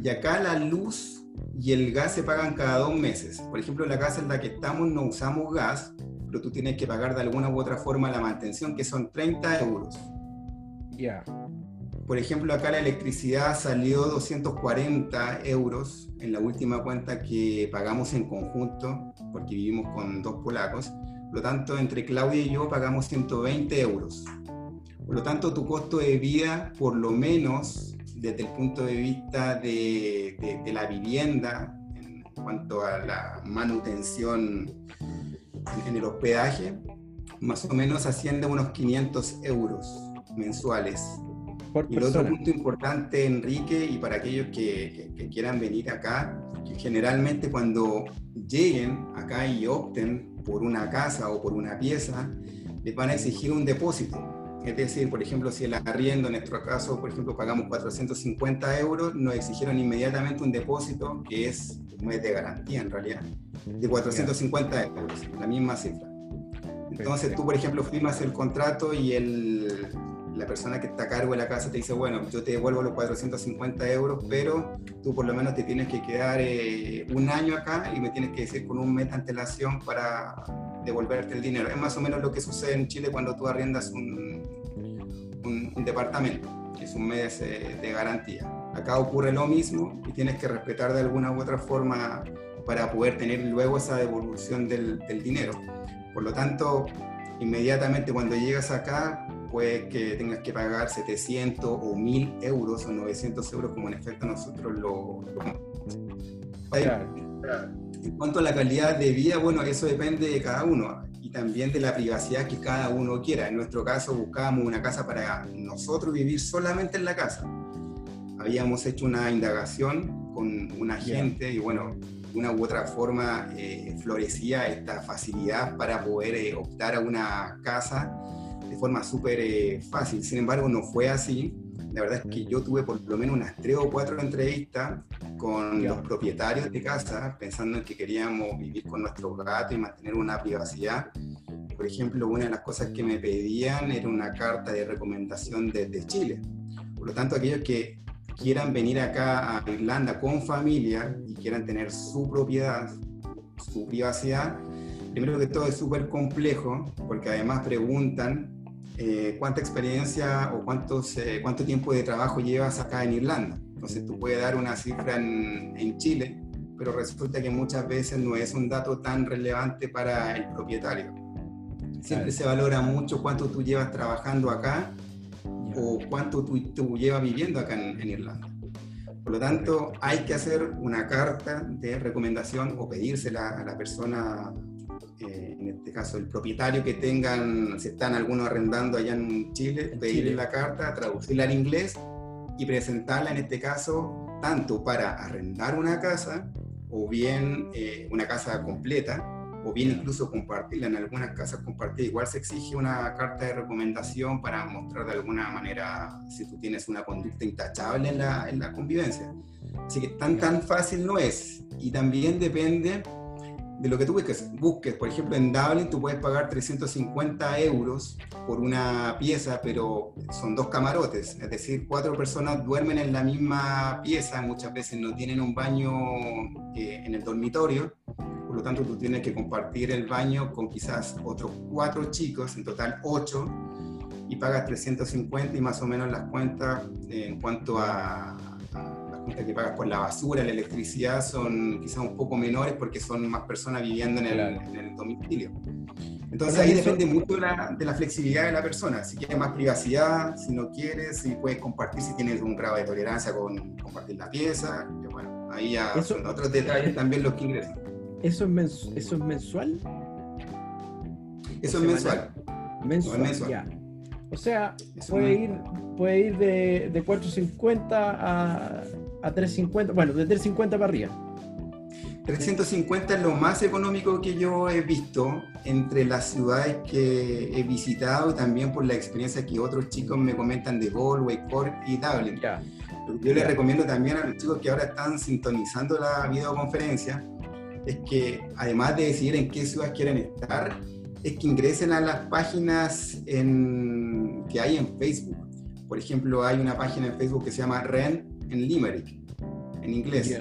[SPEAKER 2] Y acá la luz y el gas se pagan cada dos meses. Por ejemplo, en la casa en la que estamos no usamos gas, pero tú tienes que pagar de alguna u otra forma la mantención, que son 30 euros.
[SPEAKER 1] Ya.
[SPEAKER 2] Por ejemplo, acá la electricidad salió 240 euros en la última cuenta que pagamos en conjunto, porque vivimos con dos polacos. Por lo tanto, entre Claudia y yo pagamos 120 euros. Por lo tanto, tu costo de vida, por lo menos desde el punto de vista de, de, la vivienda, en cuanto a la manutención en el hospedaje, más o menos asciende a unos 500 euros mensuales. y el otro punto importante, Enrique, y para aquellos que, que, quieran venir acá, que generalmente cuando lleguen acá y opten por una casa o por una pieza, les van a exigir un depósito. Es decir, por ejemplo, si el arriendo, en nuestro caso, por ejemplo, pagamos 450 euros, nos exigieron inmediatamente un depósito que es un mes de garantía en realidad, de 450 euros, la misma cifra. Entonces tú, por ejemplo, firmas el contrato y el, la persona que está a cargo de la casa te dice, bueno, yo te devuelvo los 450 euros, pero tú por lo menos te tienes que quedar eh, un año acá y me tienes que decir con un mes de antelación para devolverte el dinero. Es más o menos lo que sucede en Chile cuando tú arriendas un, un, departamento, que es un mes eh, de garantía. Acá ocurre lo mismo y tienes que respetar de alguna u otra forma para poder tener luego esa devolución del, del dinero. Por lo tanto, inmediatamente cuando llegas acá, puede que tengas que pagar 700 o 1000 euros o 900 euros, como en efecto nosotros lo. En cuanto a la calidad de vida, bueno, eso depende de cada uno y también de la privacidad que cada uno quiera. En nuestro caso, buscábamos una casa para nosotros vivir solamente en la casa. Habíamos hecho una indagación con un agente y bueno, de una u otra forma eh, florecía esta facilidad para poder eh, optar a una casa forma súper eh, fácil. Sin embargo, no fue así. La verdad es que yo tuve por lo menos unas tres o cuatro entrevistas con los propietarios de casa, pensando en que queríamos vivir con nuestro gato y mantener una privacidad. Por ejemplo, una de las cosas que me pedían era una carta de recomendación desde Chile. Por lo tanto, aquellos que quieran venir acá a Irlanda con familia y quieran tener su propiedad, su privacidad, primero que todo es súper complejo, porque además preguntan eh, cuánta experiencia o cuántos, eh, cuánto tiempo de trabajo llevas acá en Irlanda. Entonces tú puedes dar una cifra en, en, Chile, pero resulta que muchas veces no es un dato tan relevante para el propietario. Siempre se valora mucho cuánto tú llevas trabajando acá o cuánto tú, tú llevas viviendo acá en, en Irlanda. Por lo tanto, hay que hacer una carta de recomendación o pedírsela a la persona eh, en este caso el propietario que tengan, si están algunos arrendando allá en Chile, pedirle la carta, traducirla al inglés y presentarla en este caso tanto para arrendar una casa o bien eh, una casa completa o bien incluso compartirla en algunas casas compartidas. Igual se exige una carta de recomendación para mostrar de alguna manera si tú tienes una conducta intachable en la, en la convivencia. Así que tan, tan fácil no es. Y también depende de lo que tú busques. busques. Por ejemplo, en Dublin tú puedes pagar 350 euros por una pieza, pero son dos camarotes, es decir, cuatro personas duermen en la misma pieza, muchas veces no tienen un baño eh, en el dormitorio, por lo tanto tú tienes que compartir el baño con quizás otros cuatro chicos, en total ocho, y pagas 350 y más o menos las cuentas en cuanto a, que pagas por la basura, la electricidad son quizás un poco menores porque son más personas viviendo en el, domicilio. Entonces ahí depende mucho de la, de la, flexibilidad de la persona. Si quieres más privacidad, si no quieres, si puedes compartir, si tienes un grado de tolerancia con compartir la pieza. bueno, ahí ya son otros detalles también los que ingresan.
[SPEAKER 1] ¿Eso es, eso es mensual?
[SPEAKER 2] Eso es mensual.
[SPEAKER 1] Mensual, mensual. O sea, puede ir, puede ir de, de 4.50 a, a 3.50, bueno, de 3.50 para arriba.
[SPEAKER 2] 350 es lo más económico que yo he visto entre las ciudades que he visitado y también por la experiencia que otros chicos me comentan de Galway, Cork y Dublin. Yo les recomiendo también a los chicos que ahora están sintonizando la videoconferencia, es que además de decidir en qué ciudad quieren estar, es que ingresen a las páginas en, que hay en Facebook. Por ejemplo, hay una página en Facebook que se llama Ren en Limerick, en inglés.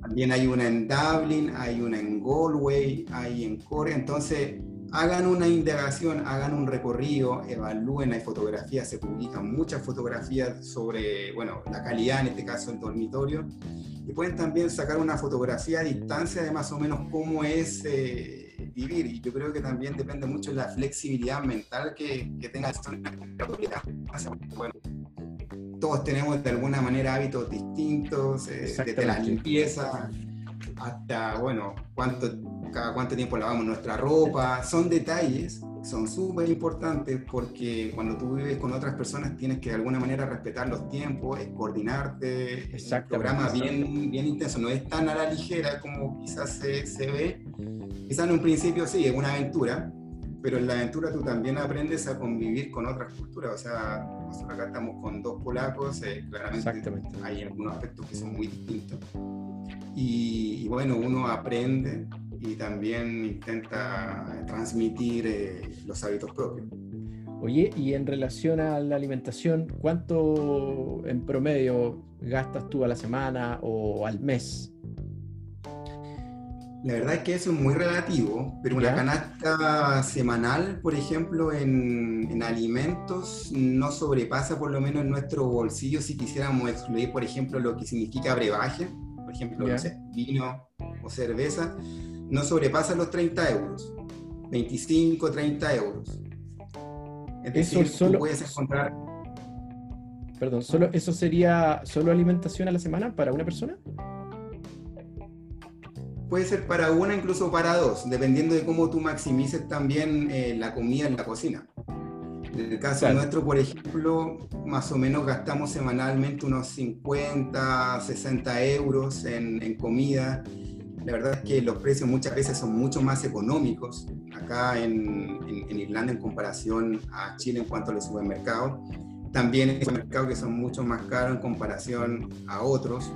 [SPEAKER 2] También hay una en Dublin, hay una en Galway, hay en Cork. Entonces, hagan una indagación, hagan un recorrido, evalúen, hay fotografías, se publican muchas fotografías sobre, bueno, la calidad, en este caso, el dormitorio. Y pueden también sacar una fotografía a distancia de más o menos cómo es eh, vivir. Y yo creo que también depende mucho de la flexibilidad mental que, que tenga bueno, todos tenemos de alguna manera hábitos distintos, eh, desde la limpieza hasta, bueno, cuánto, cada cuánto tiempo lavamos nuestra ropa. Son detalles, son súper importantes porque cuando tú vives con otras personas tienes que de alguna manera respetar los tiempos, es coordinarte. Un programa bien, bien intenso, no es tan a la ligera como quizás se, se ve. Quizás en un principio sí, es una aventura, pero en la aventura tú también aprendes a convivir con otras culturas. O sea, nosotros acá estamos con dos polacos, eh, claramente hay algunos aspectos que son muy distintos. Y, bueno, uno aprende y también intenta transmitir eh, los hábitos propios.
[SPEAKER 1] Oye, y en relación a la alimentación, ¿cuánto en promedio gastas tú a la semana o al mes
[SPEAKER 2] la verdad es que eso es muy relativo, pero una canasta semanal, por ejemplo, en, alimentos, no sobrepasa por lo menos en nuestro bolsillo si quisiéramos excluir, por ejemplo, lo que significa brebaje, por ejemplo, vino o cerveza, no sobrepasa los 30 euros, 25, 30 euros.
[SPEAKER 1] Es eso solo, puedes encontrar... Perdón, solo, ¿eso sería solo alimentación a la semana para una persona?
[SPEAKER 2] Puede ser para una, incluso para dos, dependiendo de cómo tú maximices también eh, la comida en la cocina. En el caso nuestro, por ejemplo, más o menos gastamos semanalmente unos 50, 60 euros en, comida. La verdad es que los precios muchas veces son mucho más económicos acá en, en, Irlanda en comparación a Chile en cuanto a los supermercados. También hay supermercados que son mucho más caros en comparación a otros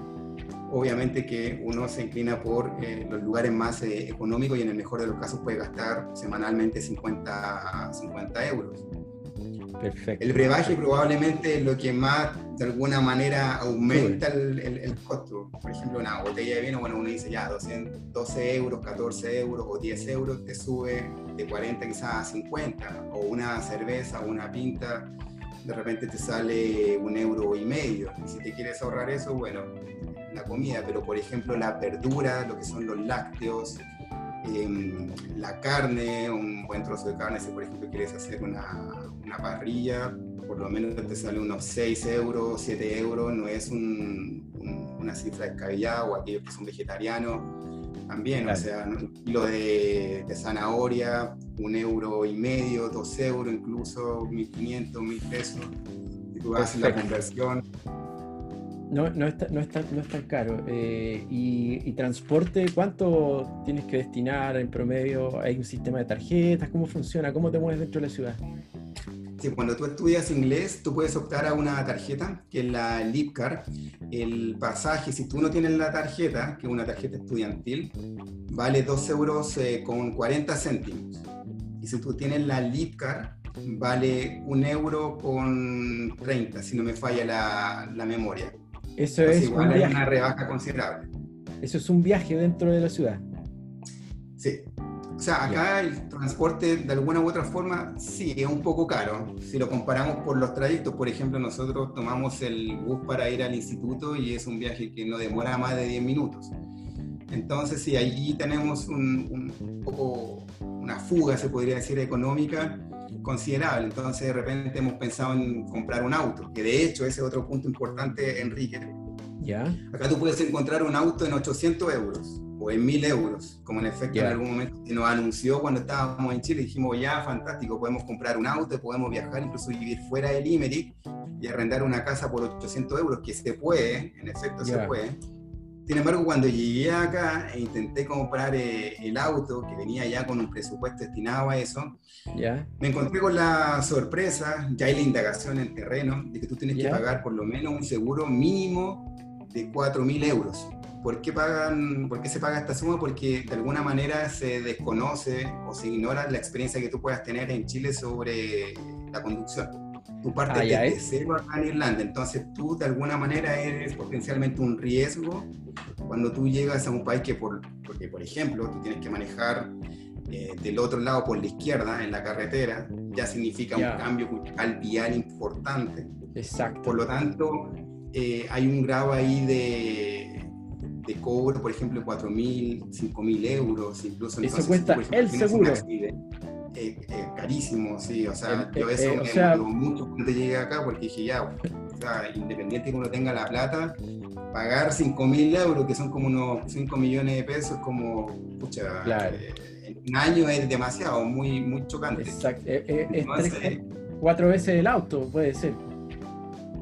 [SPEAKER 2] obviamente que uno se inclina por eh, los lugares más eh, económicos y en el mejor de los casos puede gastar semanalmente 50, 50 euros. Perfecto. El brebaje probablemente es lo que más de alguna manera aumenta el, el, costo. Por ejemplo, una botella de vino, bueno, uno dice ya 12 euros, 14 euros o 10 euros, te sube de 40 quizás a 50. O una cerveza una pinta, de repente te sale un euro y medio. Y si te quieres ahorrar eso, bueno, la comida, pero por ejemplo la verdura, lo que son los lácteos, em, la carne, un buen trozo de carne, si por ejemplo quieres hacer una, una parrilla, por lo menos te sale unos 6 euros, 7 euros, no es una cifra descabellada, o aquellos que son vegetarianos, también, o sea, un kilo de, de, zanahoria, un euro y medio, dos euros incluso, 1.500, 1.000 pesos, y tú haces la conversión
[SPEAKER 1] no, no, está, no, está, no es tan caro. Eh, y, transporte cuánto tienes que destinar en promedio? ¿Hay un sistema de tarjetas? ¿Cómo funciona? ¿Cómo te mueves dentro de la ciudad?
[SPEAKER 2] Sí, cuando tú estudias inglés, tú puedes optar a una tarjeta, que es la Lipcar. El pasaje, si tú no tienes la tarjeta, que es una tarjeta estudiantil, vale 2 euros eh, con 40 céntimos. Y si tú tienes la Lipcar, vale 1 euro con 30, si no me falla la, la memoria.
[SPEAKER 1] Eso es
[SPEAKER 2] igual hay una rebaja considerable.
[SPEAKER 1] Eso es un viaje dentro de la ciudad.
[SPEAKER 2] Sí. O sea, acá el transporte de alguna u otra forma sí es un poco caro. Si lo comparamos por los trayectos, por ejemplo, nosotros tomamos el bus para ir al instituto y es un viaje que no demora más de 10 minutos. Entonces, sí, allí tenemos un, un poco una fuga, se podría decir, económica considerable. Entonces, de repente hemos pensado en comprar un auto, que de hecho ese es otro punto importante, Enrique.
[SPEAKER 1] ¿Ya?
[SPEAKER 2] Acá tú puedes encontrar un auto en 800 euros o en 1000 euros, como en efecto en algún momento se nos anunció cuando estábamos en Chile. Dijimos, ya, fantástico, podemos comprar un auto, podemos viajar, incluso vivir fuera de Limerick y arrendar una casa por 800 euros, que se puede, en efecto se puede. Sin embargo, cuando llegué acá e intenté comprar eh, el auto, que venía ya con un presupuesto destinado a eso,
[SPEAKER 1] ¿Ya?
[SPEAKER 2] me encontré con la sorpresa, ya hay la indagación en terreno, de que tú tienes que
[SPEAKER 1] ¿Ya?
[SPEAKER 2] pagar por lo menos un seguro mínimo de 4.000 euros. ¿Por qué, pagan, ¿Por qué se paga esta suma? Porque de alguna manera se desconoce o se ignora la experiencia que tú puedas tener en Chile sobre la conducción. Tú partes
[SPEAKER 1] Ah, ¿eh?
[SPEAKER 2] cero acá en Irlanda, entonces tú de alguna manera eres potencialmente un riesgo cuando tú llegas a un país que, por, porque por ejemplo, tú tienes que manejar eh, del otro lado por la izquierda en la carretera, ya significa
[SPEAKER 1] Ya.
[SPEAKER 2] un cambio cultural vial importante.
[SPEAKER 1] Exacto.
[SPEAKER 2] Por lo tanto, eh, hay un grado ahí de, de cobro, por ejemplo, de 4.000, 5.000 euros, incluso.
[SPEAKER 1] Eso
[SPEAKER 2] Entonces,
[SPEAKER 1] cuesta
[SPEAKER 2] por ejemplo,
[SPEAKER 1] el seguro.
[SPEAKER 2] Eh, eh, carísimo, sí, o sea, yo
[SPEAKER 1] eh,
[SPEAKER 2] eso me
[SPEAKER 1] sea-
[SPEAKER 2] mucho cuando llegué acá, porque dije, ya, o sea, independiente que uno tenga la plata, pagar 5.000 euros, que son como unos 5 millones de pesos, como, pucha,
[SPEAKER 1] Claro.
[SPEAKER 2] en un año es demasiado, muy, muy chocante.
[SPEAKER 1] Exacto. Es tres- cuatro veces el auto, puede ser.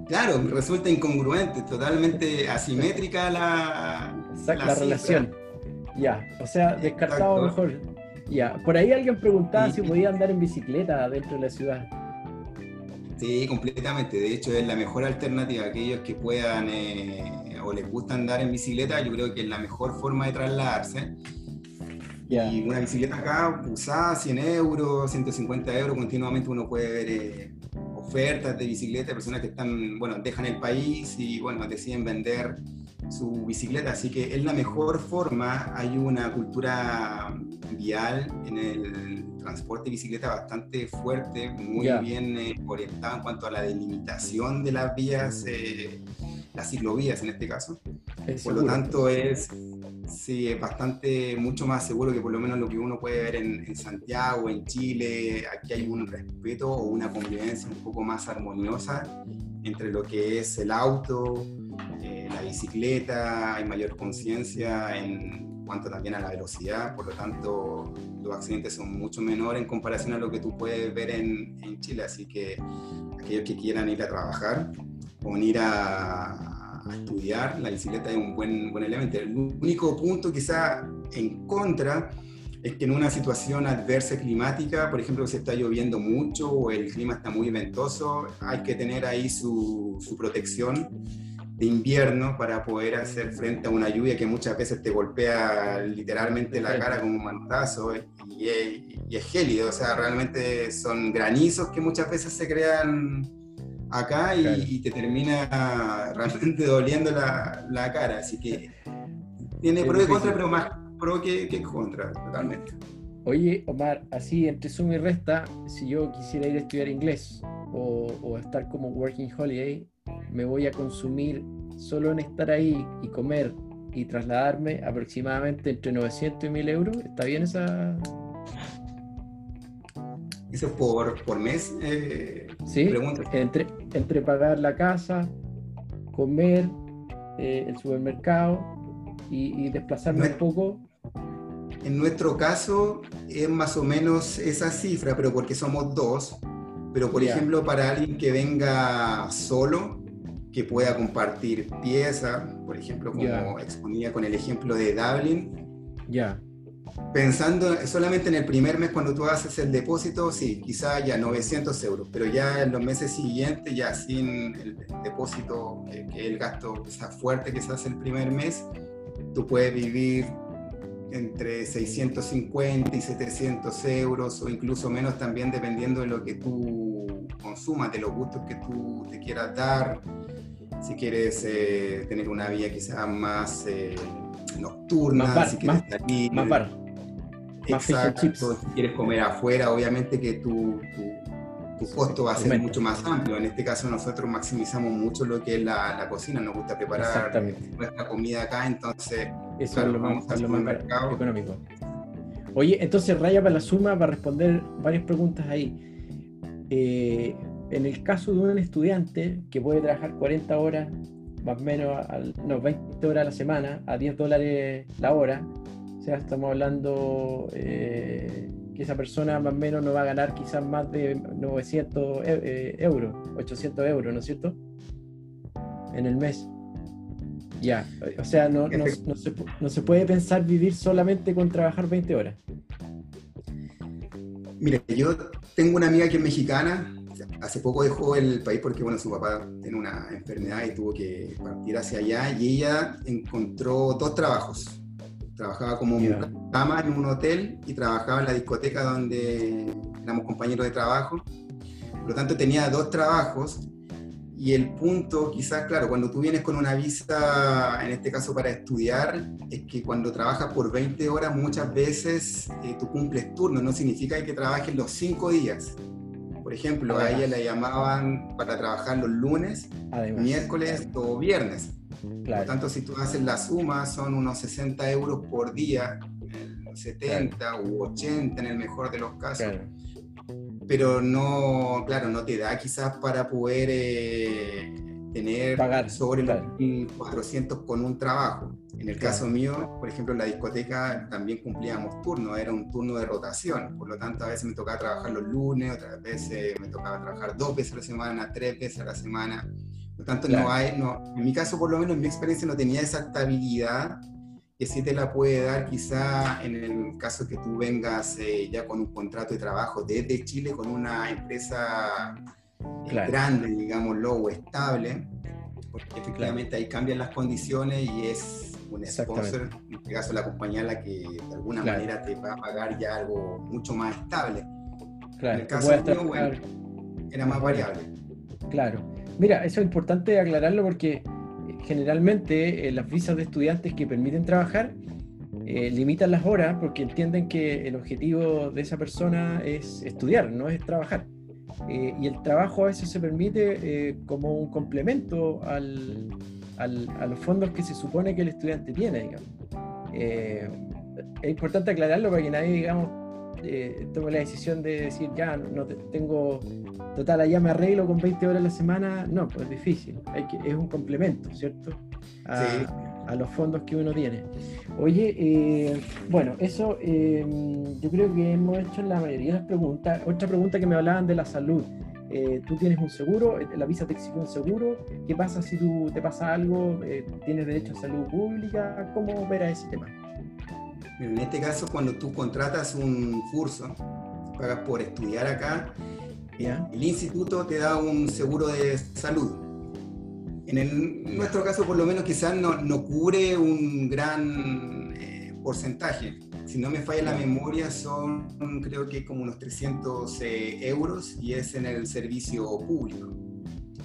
[SPEAKER 2] Claro, resulta incongruente, totalmente asimétrica la,
[SPEAKER 1] Exacto,
[SPEAKER 2] la
[SPEAKER 1] relación. Ya, o sea, descartado
[SPEAKER 2] Exacto.
[SPEAKER 1] mejor. Ya, por ahí alguien preguntaba
[SPEAKER 2] Sí.
[SPEAKER 1] si podía andar en bicicleta dentro de la ciudad.
[SPEAKER 2] Sí, completamente. De hecho, es la mejor alternativa. Aquellos que puedan eh, o les gusta andar en bicicleta, yo creo que es la mejor forma de trasladarse. Y una bicicleta acá, usada, 100 euros, 150 euros, continuamente uno puede ver eh, ofertas de bicicleta, personas que están, bueno, dejan el país y, bueno, deciden vender su bicicleta. Así que es la mejor forma. Hay una cultura vial en el transporte de bicicleta bastante fuerte, muy bien eh, orientada en cuanto a la delimitación de las vías, eh, las ciclovías en este caso.
[SPEAKER 1] es
[SPEAKER 2] Por lo tanto, es, sí, es bastante, mucho más seguro que por lo menos lo que uno puede ver en, en Santiago, en Chile. Aquí hay un respeto o una convivencia un poco más armoniosa entre lo que es el auto, bicicleta, hay mayor conciencia en cuanto también a la velocidad, por lo tanto los accidentes son mucho menores en comparación a lo que tú puedes ver en, en Chile, así que aquellos que quieran ir a trabajar o ir a, a estudiar, la bicicleta es un buen, buen elemento. El único punto quizá en contra es que en una situación adversa climática, por ejemplo, si está lloviendo mucho o el clima está muy ventoso, hay que tener ahí su, su protección de invierno para poder hacer frente a una lluvia que muchas veces te golpea literalmente la cara como un manotazo y es, y es gélido, o sea, realmente son granizos que muchas veces se crean acá y,
[SPEAKER 1] Claro.
[SPEAKER 2] y te termina realmente doliendo la, la cara, así que tiene pro y contra, pero más pro que, que contra, totalmente.
[SPEAKER 1] Oye, Omar, así entre suma y resta, si yo quisiera ir a estudiar inglés o, o estar como working holiday, me voy a consumir solo en estar ahí y comer y trasladarme aproximadamente entre 900 y 1000 euros. ¿Está bien esa?
[SPEAKER 2] Eso por, por mes, eh,
[SPEAKER 1] Sí,
[SPEAKER 2] pregunta.
[SPEAKER 1] entre, entre pagar la casa, comer, eh, el supermercado y, y desplazarme
[SPEAKER 2] No-
[SPEAKER 1] un poco.
[SPEAKER 2] En nuestro caso es más o menos esa cifra, pero porque somos dos. Pero por ejemplo, para alguien que venga solo, que pueda compartir pieza, por ejemplo, como exponía con el ejemplo de Dublin,
[SPEAKER 1] Ya,
[SPEAKER 2] pensando solamente en el primer mes cuando tú haces el depósito, sí, quizá ya 900 euros, pero ya en los meses siguientes, ya sin el depósito, que, es el gasto quizás fuerte que se hace el primer mes, tú puedes vivir entre 650 y 700 euros o incluso menos también dependiendo de lo que tú consumas, de los gustos que tú te quieras dar. Si quieres eh, tener una vida quizás más eh, nocturna,
[SPEAKER 1] Más bar,
[SPEAKER 2] si quieres
[SPEAKER 1] más-
[SPEAKER 2] salir,
[SPEAKER 1] más bar.
[SPEAKER 2] Exacto, si quieres comer afuera, obviamente que tu, tu, tu costo va a ser mucho más amplio. En este caso nosotros maximizamos mucho lo que es la, la cocina, nos gusta preparar nuestra comida acá, entonces
[SPEAKER 1] Eso
[SPEAKER 2] Claro,
[SPEAKER 1] es lo más, es lo más
[SPEAKER 2] supermercado.
[SPEAKER 1] económico. Oye, entonces raya para la suma para responder varias preguntas ahí. Eh, en el caso de un estudiante que puede trabajar 40 horas, más o menos, al- no, 20 horas a la semana, a 10 dólares la hora, o sea, estamos hablando eh, que esa persona más o menos no va a ganar quizás más de 900 e- eh, euros, 800 euros, ¿no es cierto? En el mes. Ya, o sea, no, no, se, no, se, puede pensar vivir solamente con trabajar 20 horas.
[SPEAKER 2] Mire, yo tengo una amiga que es mexicana, hace poco dejó el país porque, bueno, su papá tiene una enfermedad y tuvo que partir hacia allá y ella encontró dos trabajos. Trabajaba como dama en un hotel y trabajaba en la discoteca donde éramos compañeros de trabajo. Por lo tanto, tenía dos trabajos y el punto, quizás, claro, cuando tú vienes con una visa, en este caso para estudiar, es que cuando trabajas por 20 horas, muchas veces eh, tú cumples turno, no significa que trabajes los 5 días. Por ejemplo, a ella la llamaban para trabajar los lunes, miércoles o viernes. Por lo tanto, si tú haces la suma, son unos 60 euros por día, 70 u 80 en el mejor de los casos pero no, claro, no te da quizás para poder eh, tener
[SPEAKER 1] Pagar,
[SPEAKER 2] sobre los 1.400 con un trabajo. En el caso mío, por ejemplo, en la discoteca también cumplíamos turnos, era un turno de rotación, por lo tanto a veces me tocaba trabajar los lunes, otras veces me tocaba trabajar dos veces a la semana, tres veces a la semana. Por lo tanto, no hay, no, en mi caso por lo menos en mi experiencia no tenía esa estabilidad que sí te la puede dar quizá en el caso que tú vengas eh, ya con un contrato de trabajo desde Chile con una empresa eh, grande, digámoslo, o estable, porque efectivamente ahí cambian las condiciones y es un sponsor, en este caso la compañía la que de alguna manera te va a pagar ya algo mucho más estable.
[SPEAKER 1] Claro. En el caso mío, bueno,
[SPEAKER 2] era más variable.
[SPEAKER 1] Claro. Mira, eso es importante aclararlo porque generalmente eh, las visas de estudiantes que permiten trabajar eh, limitan las horas porque entienden que el objetivo de esa persona es estudiar, no es trabajar. Eh, y el trabajo a veces se permite como un complemento al, a los fondos que se supone que el estudiante tiene, digamos. es importante aclararlo para que nadie, digamos, tome la decisión de decir, ya, no, tengo total, allá me arreglo con 20 horas a la semana, no, pues es difícil, Hay que, es un complemento, ¿cierto? A, los fondos que uno tiene. Oye, eh, bueno, eso eh, yo creo que hemos hecho la mayoría de las preguntas. Otra pregunta que me hablaban de la salud. Eh, tú tienes un seguro, la visa te exige un seguro. ¿Qué pasa si tú te pasa algo? ¿Tienes derecho a salud pública? ¿Cómo opera ese tema?
[SPEAKER 2] En este caso, cuando tú contratas un curso, pagas por estudiar acá, el instituto te da un seguro de salud. En nuestro caso, por lo menos, quizás no, no cubre un gran eh, porcentaje. Si no me falla la memoria, son creo que como unos 300 eh, euros y es en el servicio público.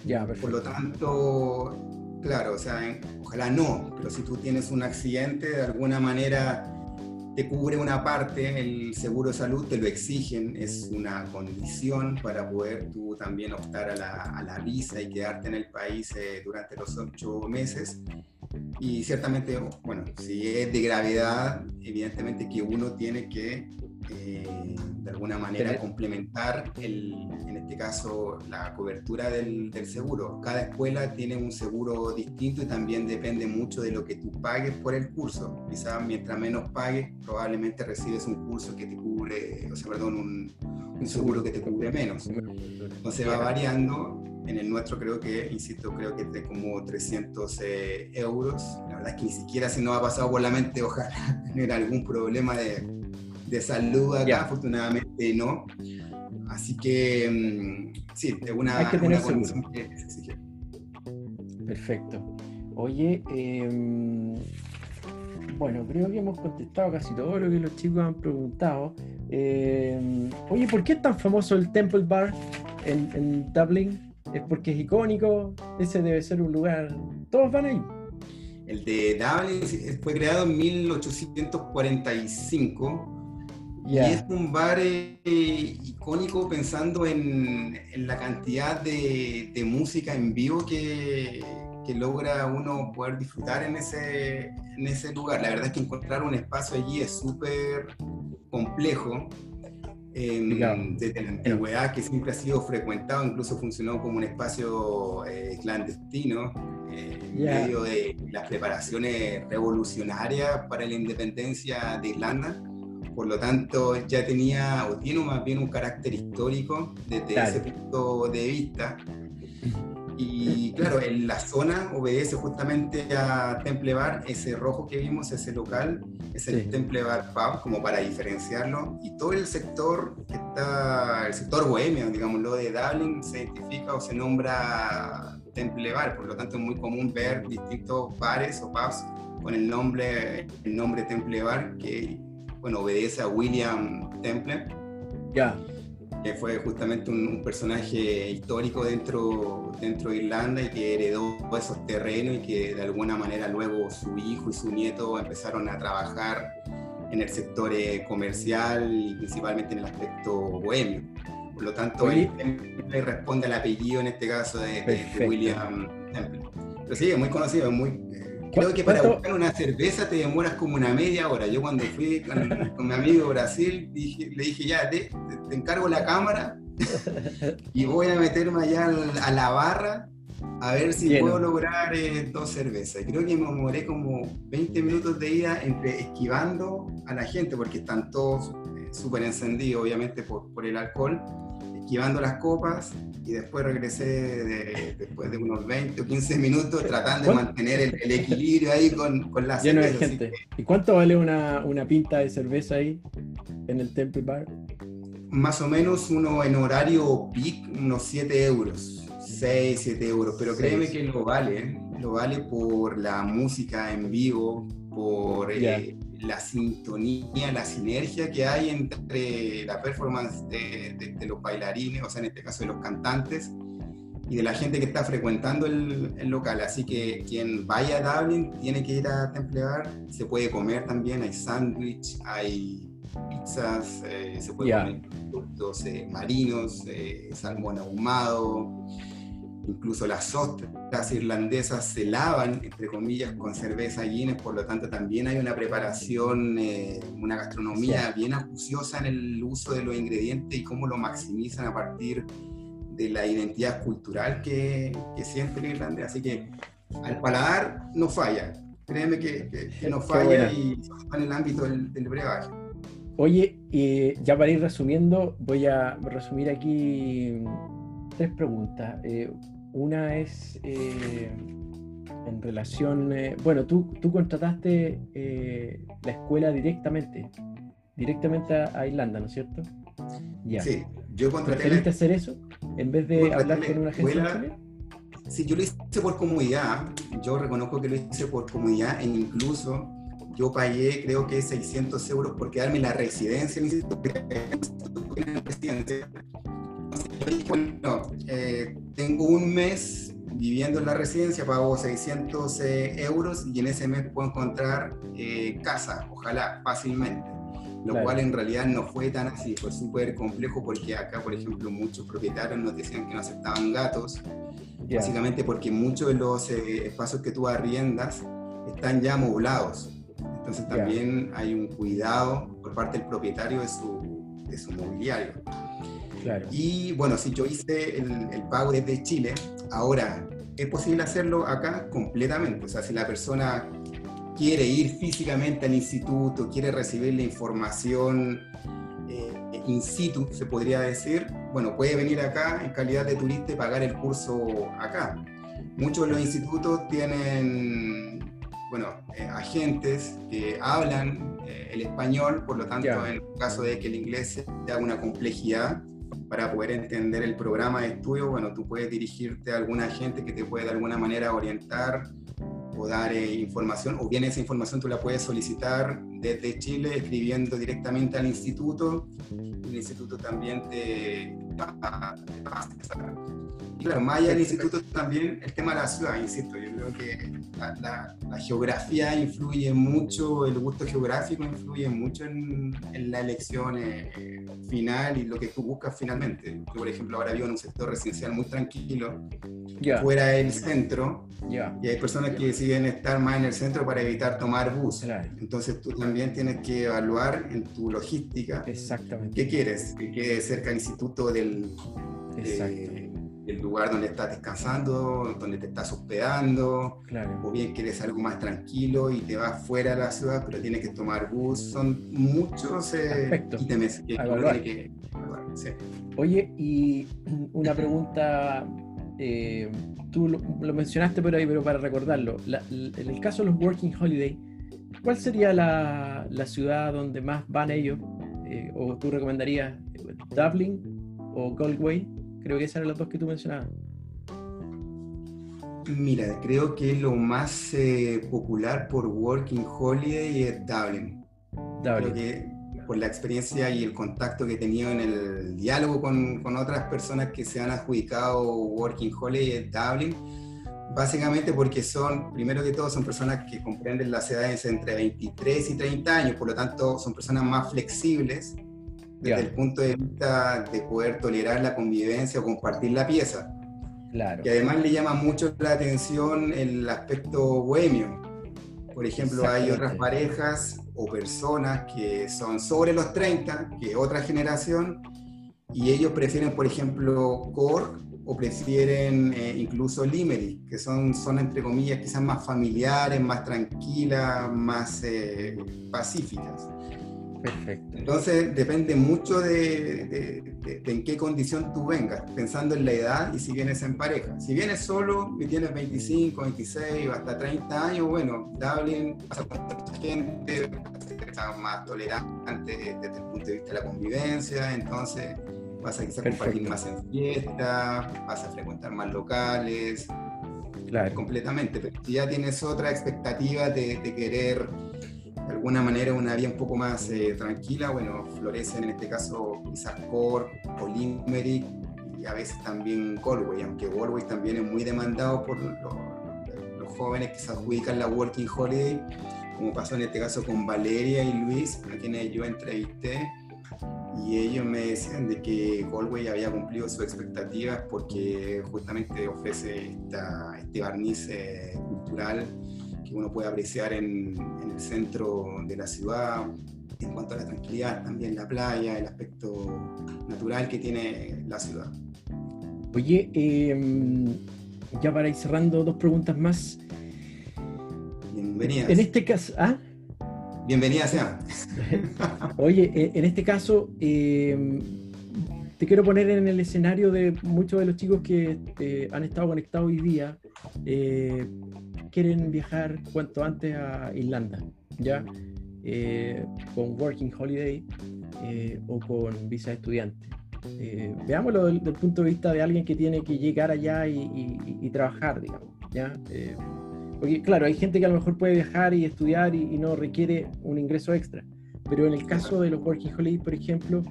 [SPEAKER 1] Ya,
[SPEAKER 2] Por lo tanto, claro, o sea, ojalá no, pero si tú tienes un accidente, de alguna manera te cubre una parte, el seguro de salud te lo exigen, es una condición para poder tú también optar a la, a la visa y quedarte en el país eh, durante los ocho meses. Y ciertamente, bueno, si es de gravedad, evidentemente que uno tiene que eh, de alguna manera complementar, el, en este caso, la cobertura del, del, seguro. Cada escuela tiene un seguro distinto y también depende mucho de lo que tú pagues por el curso. Quizás mientras menos pagues, probablemente recibes un curso que te cubre, o sea, perdón, un, un seguro que te cubre menos. Entonces va variando. En el nuestro creo que, insisto, creo que es de como 300 eh, euros. La verdad es que ni siquiera se nos ha pasado por la mente, ojalá tener algún problema de, de salud acá, afortunadamente no. Así que mm, sí, de una,
[SPEAKER 1] Hay que tener una que Perfecto. Oye, em, bueno, creo que hemos contestado casi todo lo que los chicos han preguntado. Em, oye, ¿por qué es tan famoso el Temple Bar en, en Dublin? ¿Es porque es icónico? Ese debe ser un lugar. Todos van ahí.
[SPEAKER 2] El de Dublin fue creado en 1845 y es un bar eh, icónico pensando en, en la cantidad de, de, música en vivo que, que, logra uno poder disfrutar en ese, en ese lugar. La verdad es que encontrar un espacio allí es súper complejo. Eh, desde la antigüedad que siempre ha sido frecuentado, incluso funcionó como un espacio eh, clandestino eh, en medio de las preparaciones revolucionarias para la independencia de Irlanda por lo tanto ya tenía o tiene más bien un carácter histórico desde ese punto de vista. Y claro, en la zona obedece justamente a Temple Bar, ese rojo que vimos, ese local, es el Temple Bar Pub, como para diferenciarlo. Y todo el sector que está, el sector bohemio, digámoslo, de Dublin, se identifica o se nombra Temple Bar. Por lo tanto, es muy común ver distintos bares o pubs con el nombre, el nombre Temple Bar, que bueno, obedece a William Temple.
[SPEAKER 1] Ya
[SPEAKER 2] que fue justamente un, personaje histórico dentro, dentro de Irlanda y que heredó esos terrenos y que de alguna manera luego su hijo y su nieto empezaron a trabajar en el sector eh, comercial y principalmente en el aspecto bohemio. Por lo tanto, él, le responde al apellido en este caso de, William Temple. Pero sí, es muy conocido, es muy, Creo que para buscar una cerveza te demoras como una media hora. Yo cuando fui con, mi amigo Brasil, le dije, ya, te, encargo la cámara y voy a meterme allá a la barra a ver si puedo lograr eh, dos cervezas. Creo que me demoré como 20 minutos de ida entre esquivando a la gente, porque están todos eh, súper encendidos, obviamente, por, por el alcohol esquivando las copas y después regresé después de unos 20 o 15 minutos tratando de mantener el, equilibrio ahí con, con la
[SPEAKER 1] Lleno de gente. ¿Y cuánto vale una, una, pinta de cerveza ahí en el Temple Bar?
[SPEAKER 2] Más o menos uno en horario peak, unos 7 euros. 6, 7 euros, pero créeme que lo vale, ¿eh? lo vale por la música en vivo, por eh, la sintonía, la sinergia que hay entre la performance de, los bailarines, o sea, en este caso de los cantantes, y de la gente que está frecuentando el, local. Así que quien vaya a Dublin tiene que ir a Temple Bar, se puede comer también, hay sándwich, hay pizzas, eh, se puede comer productos eh, marinos, eh, salmón ahumado incluso las ostras irlandesas se lavan, entre comillas, con cerveza Guinness, por lo tanto también hay una preparación, eh, una gastronomía bien acuciosa en el uso de los ingredientes y cómo lo maximizan a partir de la identidad cultural que, que siente el irlandés. Así que al paladar no falla, créeme que, que, no falla y en el ámbito del, del brebaje.
[SPEAKER 1] Oye, ya para ir resumiendo, voy a resumir aquí tres preguntas. Eh, una es eh, en relación, eh, bueno, tú, tú contrataste eh, la escuela directamente, directamente a, Irlanda, ¿no es cierto?
[SPEAKER 2] Ya. Sí, yo contraté.
[SPEAKER 1] ¿Preferiste hacer eso en vez de hablar con una agencia
[SPEAKER 2] Sí, yo lo hice por comodidad, yo reconozco que lo hice por comodidad e incluso yo pagué creo que 600 euros por quedarme en la residencia, en la residencia bueno, eh, tengo un mes viviendo en la residencia, pago 600 eh, euros y en ese mes puedo encontrar eh, casa, ojalá, fácilmente. Lo cual en realidad no fue tan así, fue súper complejo porque acá, por ejemplo, muchos propietarios nos decían que no aceptaban gatos, básicamente porque muchos de los espacios que tú arriendas están ya amoblados. Entonces también hay un cuidado por parte del propietario de su, de su mobiliario. Y bueno, si yo hice el, pago desde Chile, ahora es posible hacerlo acá completamente. O sea, si la persona quiere ir físicamente al instituto, quiere recibir la información eh, in situ, se podría decir, bueno, puede venir acá en calidad de turista y pagar el curso acá. Muchos de los institutos tienen, bueno, eh, agentes que hablan eh, el español, por lo tanto, en caso de que el inglés sea una complejidad, para poder entender el programa de estudio, bueno, tú puedes dirigirte a alguna gente que te puede de alguna manera orientar o dar eh, información, o bien esa información tú la puedes solicitar desde Chile escribiendo directamente al instituto. El instituto también te, y claro, más allá del instituto también el tema de la ciudad, insisto, yo creo que la, geografía influye mucho, el gusto geográfico influye mucho en, la elección eh, final y lo que tú buscas finalmente. Yo, por ejemplo, ahora vivo en un sector residencial muy tranquilo, fuera del centro, y hay personas que deciden estar más en el centro para evitar tomar bus. Entonces tú también tienes que evaluar en tu logística
[SPEAKER 1] Exactamente.
[SPEAKER 2] qué quieres, que quede cerca del instituto del... Eh, el lugar donde estás descansando, donde te estás hospedando, o bien quieres algo más tranquilo y te vas fuera de la ciudad, pero tienes que tomar bus. Son muchos
[SPEAKER 1] eh, ítems que, que, Oye, y una pregunta eh, tú lo, mencionaste por ahí, pero para recordarlo, en el caso de los Working Holiday, ¿cuál sería la, ciudad donde más van ellos? Eh, ¿O tú recomendarías Dublin o Galway? Creo que esas eran las dos que tú mencionabas.
[SPEAKER 2] Mira, creo que lo más eh, popular por Working Holiday es Dublin. Dublin por la experiencia y el contacto que he tenido en el diálogo con, con otras personas que se han adjudicado Working Holiday Dublin, básicamente porque son, primero que todo, son personas que comprenden las edades entre 23 y 30 años, por lo tanto son personas más flexibles desde el punto de vista de poder tolerar la convivencia o compartir la pieza. Claro. Y además le llama mucho la atención el aspecto bohemio. Por ejemplo, hay otras parejas o personas que son sobre los 30, que otra generación, y ellos prefieren, por ejemplo, Cork o prefieren eh, incluso Limerick, que son zonas, entre comillas, quizás más familiares, más tranquilas, más eh, pacíficas. Perfecto. Entonces depende mucho de, en qué condición tú vengas, pensando en la edad y si vienes en pareja. Si vienes solo y tienes 25, 26 o hasta 30 años, bueno, Dublin pasa con mucha gente, más tolerante desde el punto de vista de la convivencia, entonces vas a quizás compartir más en fiestas, vas a frecuentar más locales, claro. completamente. Pero si ya tienes otra expectativa de querer de alguna manera una vida un poco más eh, tranquila, bueno, florecen en este caso quizás Cork o Limerick y a veces también Galway, aunque Galway también es muy demandado por los, jóvenes que se adjudican la Working Holiday, como pasó en este caso con Valeria y Luis, a quienes yo entrevisté, y ellos me decían de que Galway había cumplido sus expectativas porque justamente ofrece esta, este barniz eh, cultural que uno puede apreciar en, el centro de la ciudad, en cuanto a la tranquilidad, también la playa, el aspecto natural que tiene la ciudad.
[SPEAKER 1] Oye, em, ya para ir cerrando, dos preguntas más.
[SPEAKER 2] Bienvenidas.
[SPEAKER 1] En este caso, ¿ah?
[SPEAKER 2] Bienvenida sea.
[SPEAKER 1] Oye, e, en este caso, em, te quiero poner en el escenario de muchos de los chicos que eh, han estado conectados hoy día. Eh, quieren viajar cuanto antes a Irlanda, ¿ya? Eh, con Working Holiday eh, o con visa de estudiante. Eh, veámoslo desde el punto de vista de alguien que tiene que llegar allá y, trabajar, digamos, ¿ya? porque claro, hay gente que a lo mejor puede viajar y estudiar y, no requiere un ingreso extra, pero en el caso de los Working Holiday, por ejemplo,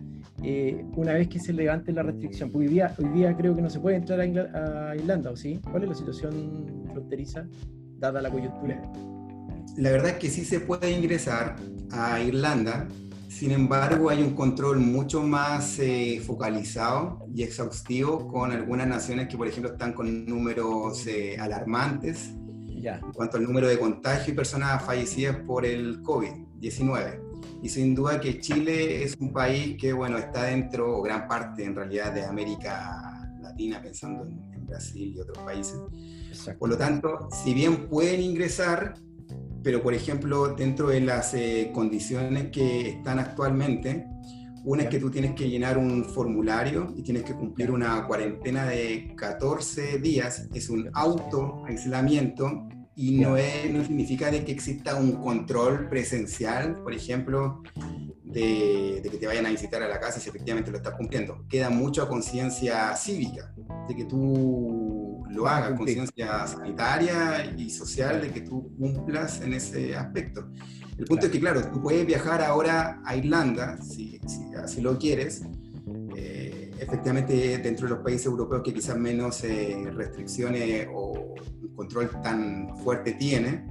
[SPEAKER 1] una vez que se levante la restricción, porque hoy día, hoy día creo que no se puede entrar a, a Irlanda, ¿o sí? ¿Cuál es la situación fronteriza? dada la coyuntura?
[SPEAKER 2] La verdad es que sí se puede ingresar a Irlanda, sin embargo hay un control mucho más eh, focalizado y exhaustivo con algunas naciones que por ejemplo están con números eh, alarmantes ya. en cuanto al número de contagios y personas fallecidas por el COVID-19. Y sin duda que Chile es un país que, bueno, está dentro, o gran parte en realidad, de América Latina, pensando en, en Brasil y otros países, por lo tanto, si bien pueden ingresar, pero por ejemplo, dentro de las eh, condiciones que están actualmente, una es que tú tienes que llenar un formulario y tienes que cumplir una cuarentena de 14 días, es un auto aislamiento y no, no significa de que exista un control presencial, por ejemplo, de, de, que te vayan a visitar a la casa si efectivamente lo estás cumpliendo. Queda mucha conciencia cívica, de que tú lo haga, conciencia sanitaria y social de que tú cumplas en ese aspecto. El punto es que, claro, tú puedes viajar ahora a Irlanda, si, así lo quieres, efectivamente dentro de los países europeos que quizás menos eh, restricciones o control tan fuerte tiene,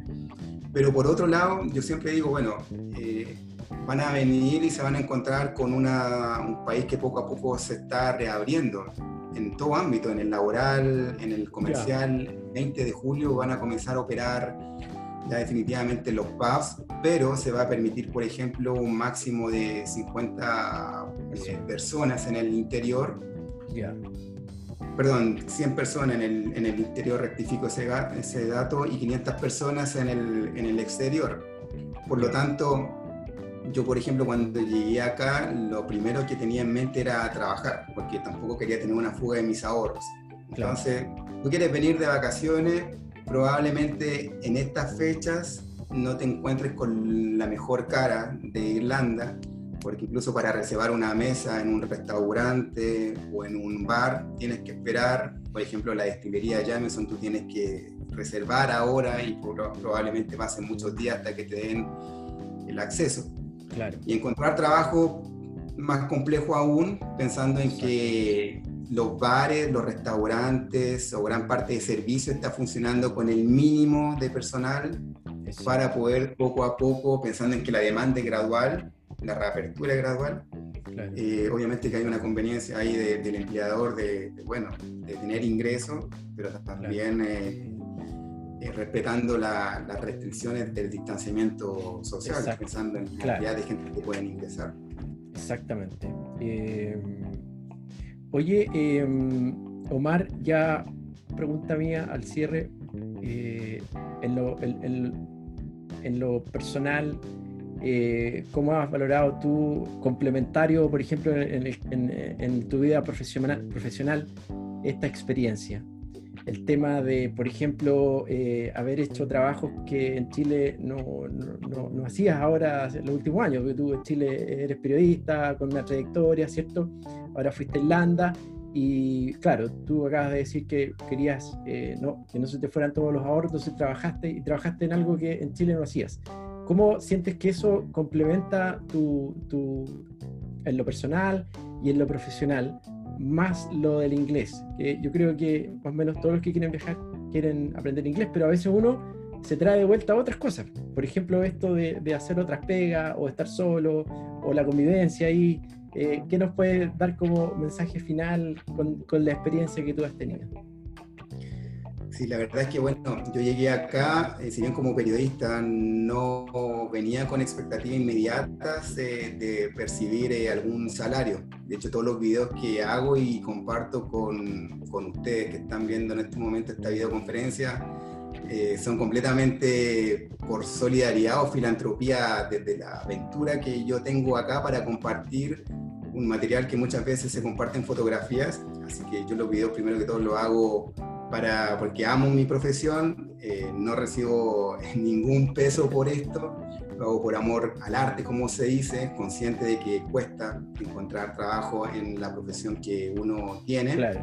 [SPEAKER 2] pero por otro lado, yo siempre digo, bueno, eh, van a venir y se van a encontrar con una, un país que poco a poco se está reabriendo en todo ámbito, en el laboral, en el comercial. El 20 de julio van a comenzar a operar ya definitivamente los pubs, pero se va a permitir, por ejemplo, un máximo de 50 eh, personas en el interior. Perdón, 100 personas en el, en el interior, rectifico ese, ese, dato, y 500 personas en el, en el exterior. Por lo tanto, yo, por ejemplo, cuando llegué acá, lo primero que tenía en mente era trabajar, porque tampoco quería tener una fuga de mis ahorros. Entonces, tú quieres venir de vacaciones, probablemente en estas fechas no te encuentres con la mejor cara de Irlanda, porque incluso para reservar una mesa en un restaurante o en un bar tienes que esperar, por ejemplo, la destilería Jameson, tú tienes que reservar ahora y probablemente pasen muchos días hasta que te den el acceso. Claro. Y encontrar trabajo más complejo aún, pensando en que los bares, los restaurantes o gran parte de servicio está funcionando con el mínimo de personal para poder poco a poco, pensando en que la demanda es gradual, la reapertura es gradual, eh, obviamente que hay una conveniencia ahí del empleador de, bueno, de tener ingresos, pero también eh, eh, respetando las restricciones del distanciamiento social, pensando en la cantidad de gente que pueden ingresar.
[SPEAKER 1] Exactamente. Oye, Omar, ya pregunta mía al cierre, en lo, en lo personal, eh, ¿cómo has valorado tú complementario, por ejemplo, en, tu vida profesional, profesional, esta experiencia? El tema de, por ejemplo, eh, haber hecho trabajos que en Chile no, no, no, hacías ahora en los últimos años, porque tú en Chile eres periodista con una trayectoria, ¿cierto? Ahora fuiste a Irlanda y claro, tú acabas de decir que querías eh, no, que no se te fueran todos los ahorros, entonces trabajaste y trabajaste en algo que en Chile no hacías. ¿Cómo sientes que eso complementa tu, tu, en lo personal y en lo profesional, más lo del inglés? Que yo creo que más o menos todos los que quieren viajar quieren aprender inglés, pero a veces uno se trae de vuelta otras cosas. Por ejemplo, esto de, de hacer otras pegas o estar solo o la convivencia ahí. Eh, ¿Qué nos puede dar como mensaje final con, con la experiencia que tú has tenido?
[SPEAKER 2] Sí, la verdad es que bueno, yo llegué acá, eh, si bien como periodista no venía con expectativas inmediatas de percibir eh, algún salario. De hecho, todos los videos que hago y comparto con, con ustedes que están viendo en este momento esta videoconferencia eh, son completamente por solidaridad o filantropía desde la aventura que yo tengo acá para compartir un material que muchas veces se comparte en fotografías. Así que yo los videos primero que todo lo hago para, porque amo mi profesión, eh, no recibo ningún peso por esto, lo hago por amor al arte, como se dice, consciente de que cuesta encontrar trabajo en la profesión que uno tiene. Claro,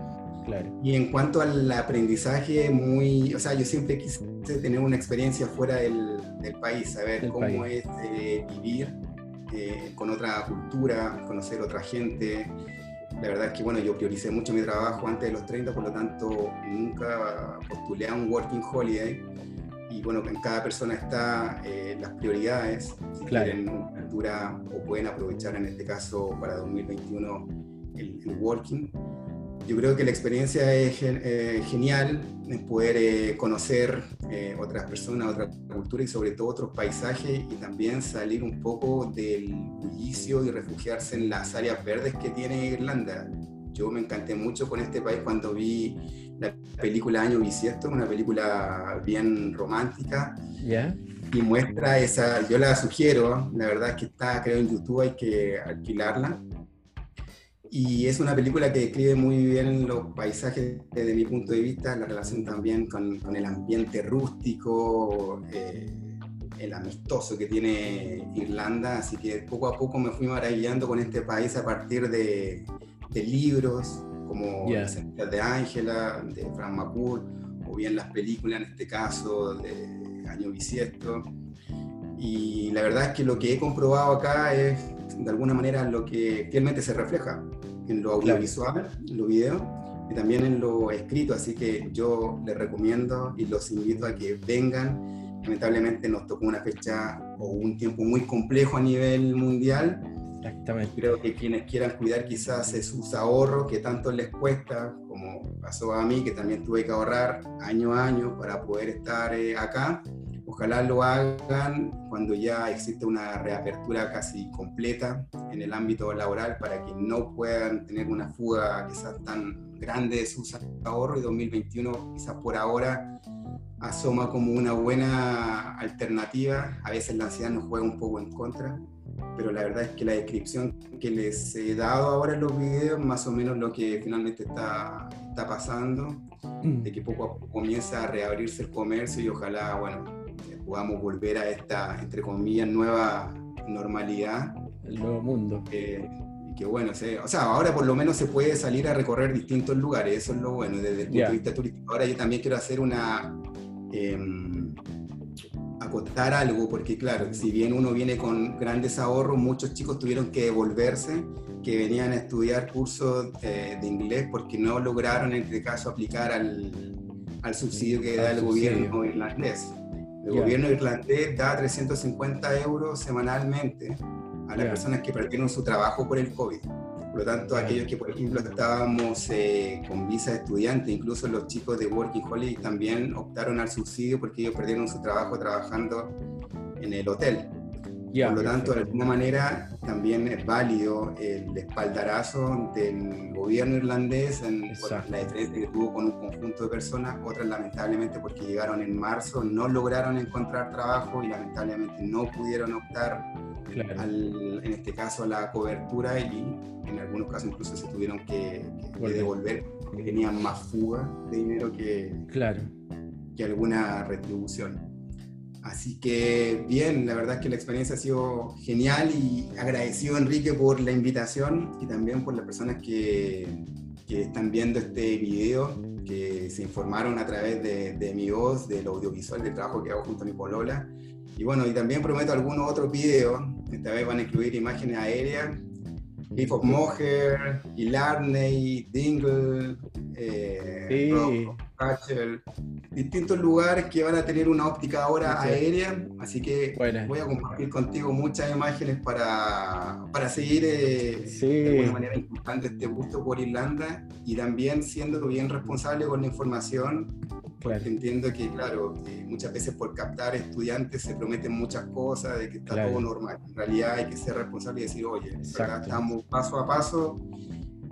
[SPEAKER 2] claro. Y en cuanto al aprendizaje, muy, o sea, yo siempre quise tener una experiencia fuera del, del país, saber cómo es eh, vivir eh, con otra cultura, conocer otra gente la verdad es que bueno, yo prioricé mucho mi trabajo antes de los 30, por lo tanto nunca postulé a un working holiday. Y bueno, en cada persona está eh, las prioridades, si quieren una altura o pueden aprovechar en este caso para 2021 el, el working yo creo que la experiencia es eh, genial, en poder eh, conocer eh, otras personas, otra cultura y sobre todo otros paisajes y también salir un poco del bullicio y refugiarse en las áreas verdes que tiene Irlanda. Yo me encanté mucho con este país cuando vi la película Año Bisiesto, una película bien romántica. Y muestra esa, yo la sugiero, la verdad es que está creo en YouTube, hay que alquilarla y es una película que describe muy bien los paisajes desde mi punto de vista, la relación también con, con el ambiente rústico, eh, el amistoso que tiene Irlanda. Así que poco a poco me fui maravillando con este país a partir de, de libros como yeah. de Ángela, de Frank McCourt, o bien las películas, en este caso, de Año Bisiesto. Y la verdad es que lo que he comprobado acá es de alguna manera lo que fielmente se refleja en lo audiovisual, en lo video y también en lo escrito. Así que yo les recomiendo y los invito a que vengan. Lamentablemente nos tocó una fecha o un tiempo muy complejo a nivel mundial. Exactamente. Creo que quienes quieran cuidar quizás sus ahorros que tanto les cuesta, como pasó a mí, que también tuve que ahorrar año a año para poder estar eh, acá Ojalá lo hagan cuando ya existe una reapertura casi completa en el ámbito laboral para que no puedan tener una fuga quizás tan grande de sus ahorros y 2021 quizás por ahora asoma como una buena alternativa. A veces la ansiedad nos juega un poco en contra, pero la verdad es que la descripción que les he dado ahora en los videos más o menos lo que finalmente está, está pasando, mm. de que poco a poco comienza a reabrirse el comercio y ojalá, bueno, podamos volver a esta, entre comillas, nueva normalidad.
[SPEAKER 1] El nuevo mundo.
[SPEAKER 2] Eh, y que bueno, o sea, ahora por lo menos se puede salir a recorrer distintos lugares, eso es lo bueno desde el punto de vista turístico. Ahora yo también quiero hacer una... Em, acotar algo, porque claro, si bien uno viene con grandes ahorros, muchos chicos tuvieron que devolverse, que venían a estudiar cursos eh, de inglés porque no lograron en este caso aplicar al, al subsidio que da el gobierno irlandés. El gobierno irlandés da 350 euros semanalmente a las personas que perdieron su trabajo por el COVID. Por lo tanto, aquellos que, por ejemplo, estábamos eh, con visa de estudiante, incluso los chicos de Working Holiday también optaron al subsidio porque ellos perdieron su trabajo trabajando en el hotel. Por lo tanto, de alguna manera también es válido el espaldarazo del gobierno irlandés en la diferencia que tuvo con un conjunto de personas. Otras, lamentablemente, porque llegaron en marzo, no lograron encontrar trabajo y lamentablemente no pudieron optar en este caso a la cobertura y en algunos casos incluso se tuvieron que, devolver porque tenían más fuga de dinero que,
[SPEAKER 1] claro.
[SPEAKER 2] que alguna retribución. Así que bien, la verdad es que la experiencia ha sido genial y agradecido Enrique por la invitación y también por las personas que, que están viendo este video, que se informaron a través de, de mi voz, del audiovisual, del trabajo que hago junto a mi polola. Y bueno, y también prometo algunos otros videos, esta vez van a incluir imágenes aéreas, Leaf of Moher, Ilarney, Dingle, eh, distintos lugares que van a tener una óptica ahora aérea, así que voy a compartir contigo muchas imágenes para, para seguir eh, de alguna manera importante este gusto por Irlanda y también siendo bien responsable con la información porque entiendo que, claro, muchas veces por captar estudiantes se prometen muchas cosas, de que está todo normal. En realidad hay que ser responsable y decir, oye, estamos paso a paso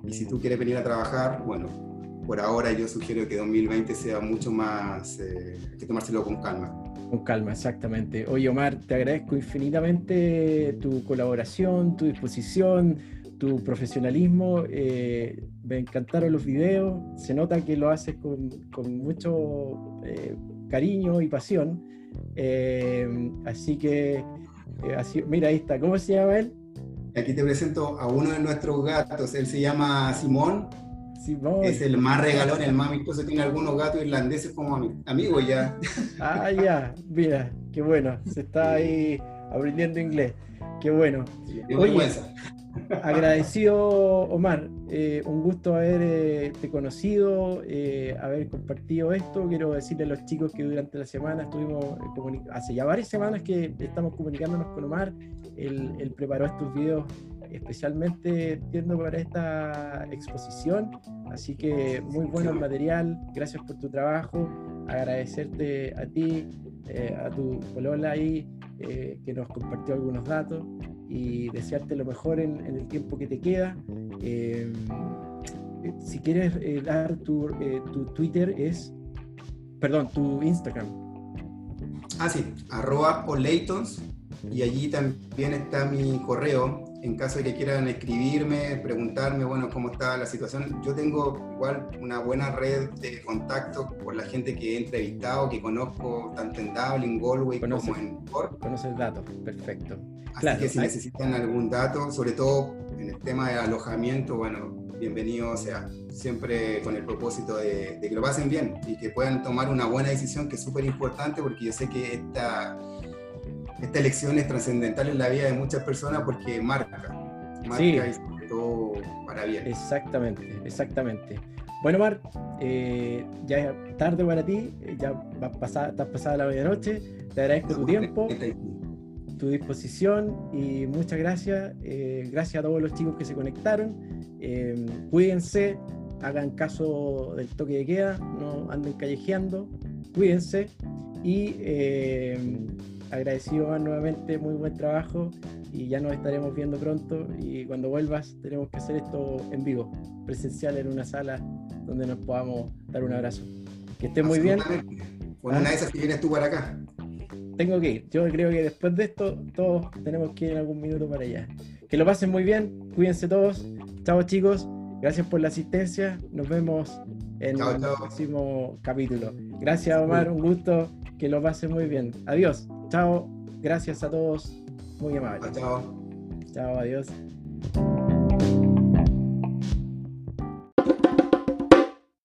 [SPEAKER 2] y si tú quieres venir a trabajar, bueno, por ahora yo sugiero que 2020 sea mucho más, eh, que tomárselo con calma.
[SPEAKER 1] Con calma, exactamente. Oye, Omar, te agradezco infinitamente tu colaboración, tu disposición, tu profesionalismo. Eh, me encantaron los videos. Se nota que lo haces con, con mucho eh, cariño y pasión. Eh, así que, así, mira, ahí está. ¿Cómo se llama él?
[SPEAKER 2] Aquí te presento a uno de nuestros gatos. Él se llama Simón. Es el más regalón, el más amistoso. Tiene algunos gatos irlandeses como amigos ya.
[SPEAKER 1] Ah, ya. Mira, qué bueno. Se está ahí aprendiendo inglés. Qué bueno. Oye, Agradecido, Omar. Eh, un gusto haberte eh, conocido, eh, haber compartido esto. Quiero decirle a los chicos que durante la semana estuvimos, hace ya varias semanas que estamos comunicándonos con Omar. Él, preparó estos videos especialmente, entiendo, para esta exposición. Así que muy bueno el material. Gracias por tu trabajo. Agradecerte a ti, a tu polola ahí, que nos compartió algunos datos y desearte lo mejor en, el tiempo que te queda. Eh, si quieres eh, dar tu, eh, tu, Twitter es, perdón, tu Instagram.
[SPEAKER 2] Ah, sí, arroba Olaytons y allí también está mi correo en caso de que quieran escribirme, preguntarme, bueno, cómo está la situación. Yo tengo igual una buena red de contacto por la gente que he entrevistado, que conozco tanto en Dublin, Galway como en Cork.
[SPEAKER 1] Conoces datos, perfecto.
[SPEAKER 2] Así que si necesitan algún dato, sobre todo en el tema de alojamiento, bueno, bienvenido sea. Siempre con el propósito de, de que lo pasen bien y que puedan tomar una buena decisión, que es súper importante porque yo sé que esta esta elección es trascendental en la vida de muchas personas porque marca, marca y sobre todo para bien.
[SPEAKER 1] Exactamente, exactamente. Bueno, Mar, eh, ya es tarde para ti, eh, ya va a pasar, estás pasada la medianoche, te agradezco tu tiempo, tu disposición y muchas gracias. Eh, gracias a todos los chicos que se conectaron. cuídense, hagan caso del toque de queda, no anden callejeando, cuídense y agradecido nuevamente, muy buen trabajo y ya nos estaremos viendo pronto y cuando vuelvas tenemos que hacer esto en vivo, presencial en una sala donde nos podamos dar un abrazo. Que esté muy bien.
[SPEAKER 2] Bueno, una de esas que vienes tú para acá.
[SPEAKER 1] Tengo que ir. Yo creo que después de esto todos tenemos que ir en algún minuto para allá. Que lo pasen muy bien, cuídense todos. Chao chicos, gracias por la asistencia. Nos vemos en el próximo capítulo. Gracias, Omar, un gusto, que lo pase muy bien. Adiós, chao, gracias a todos, muy amables.
[SPEAKER 2] Chao.
[SPEAKER 1] Chao, adiós.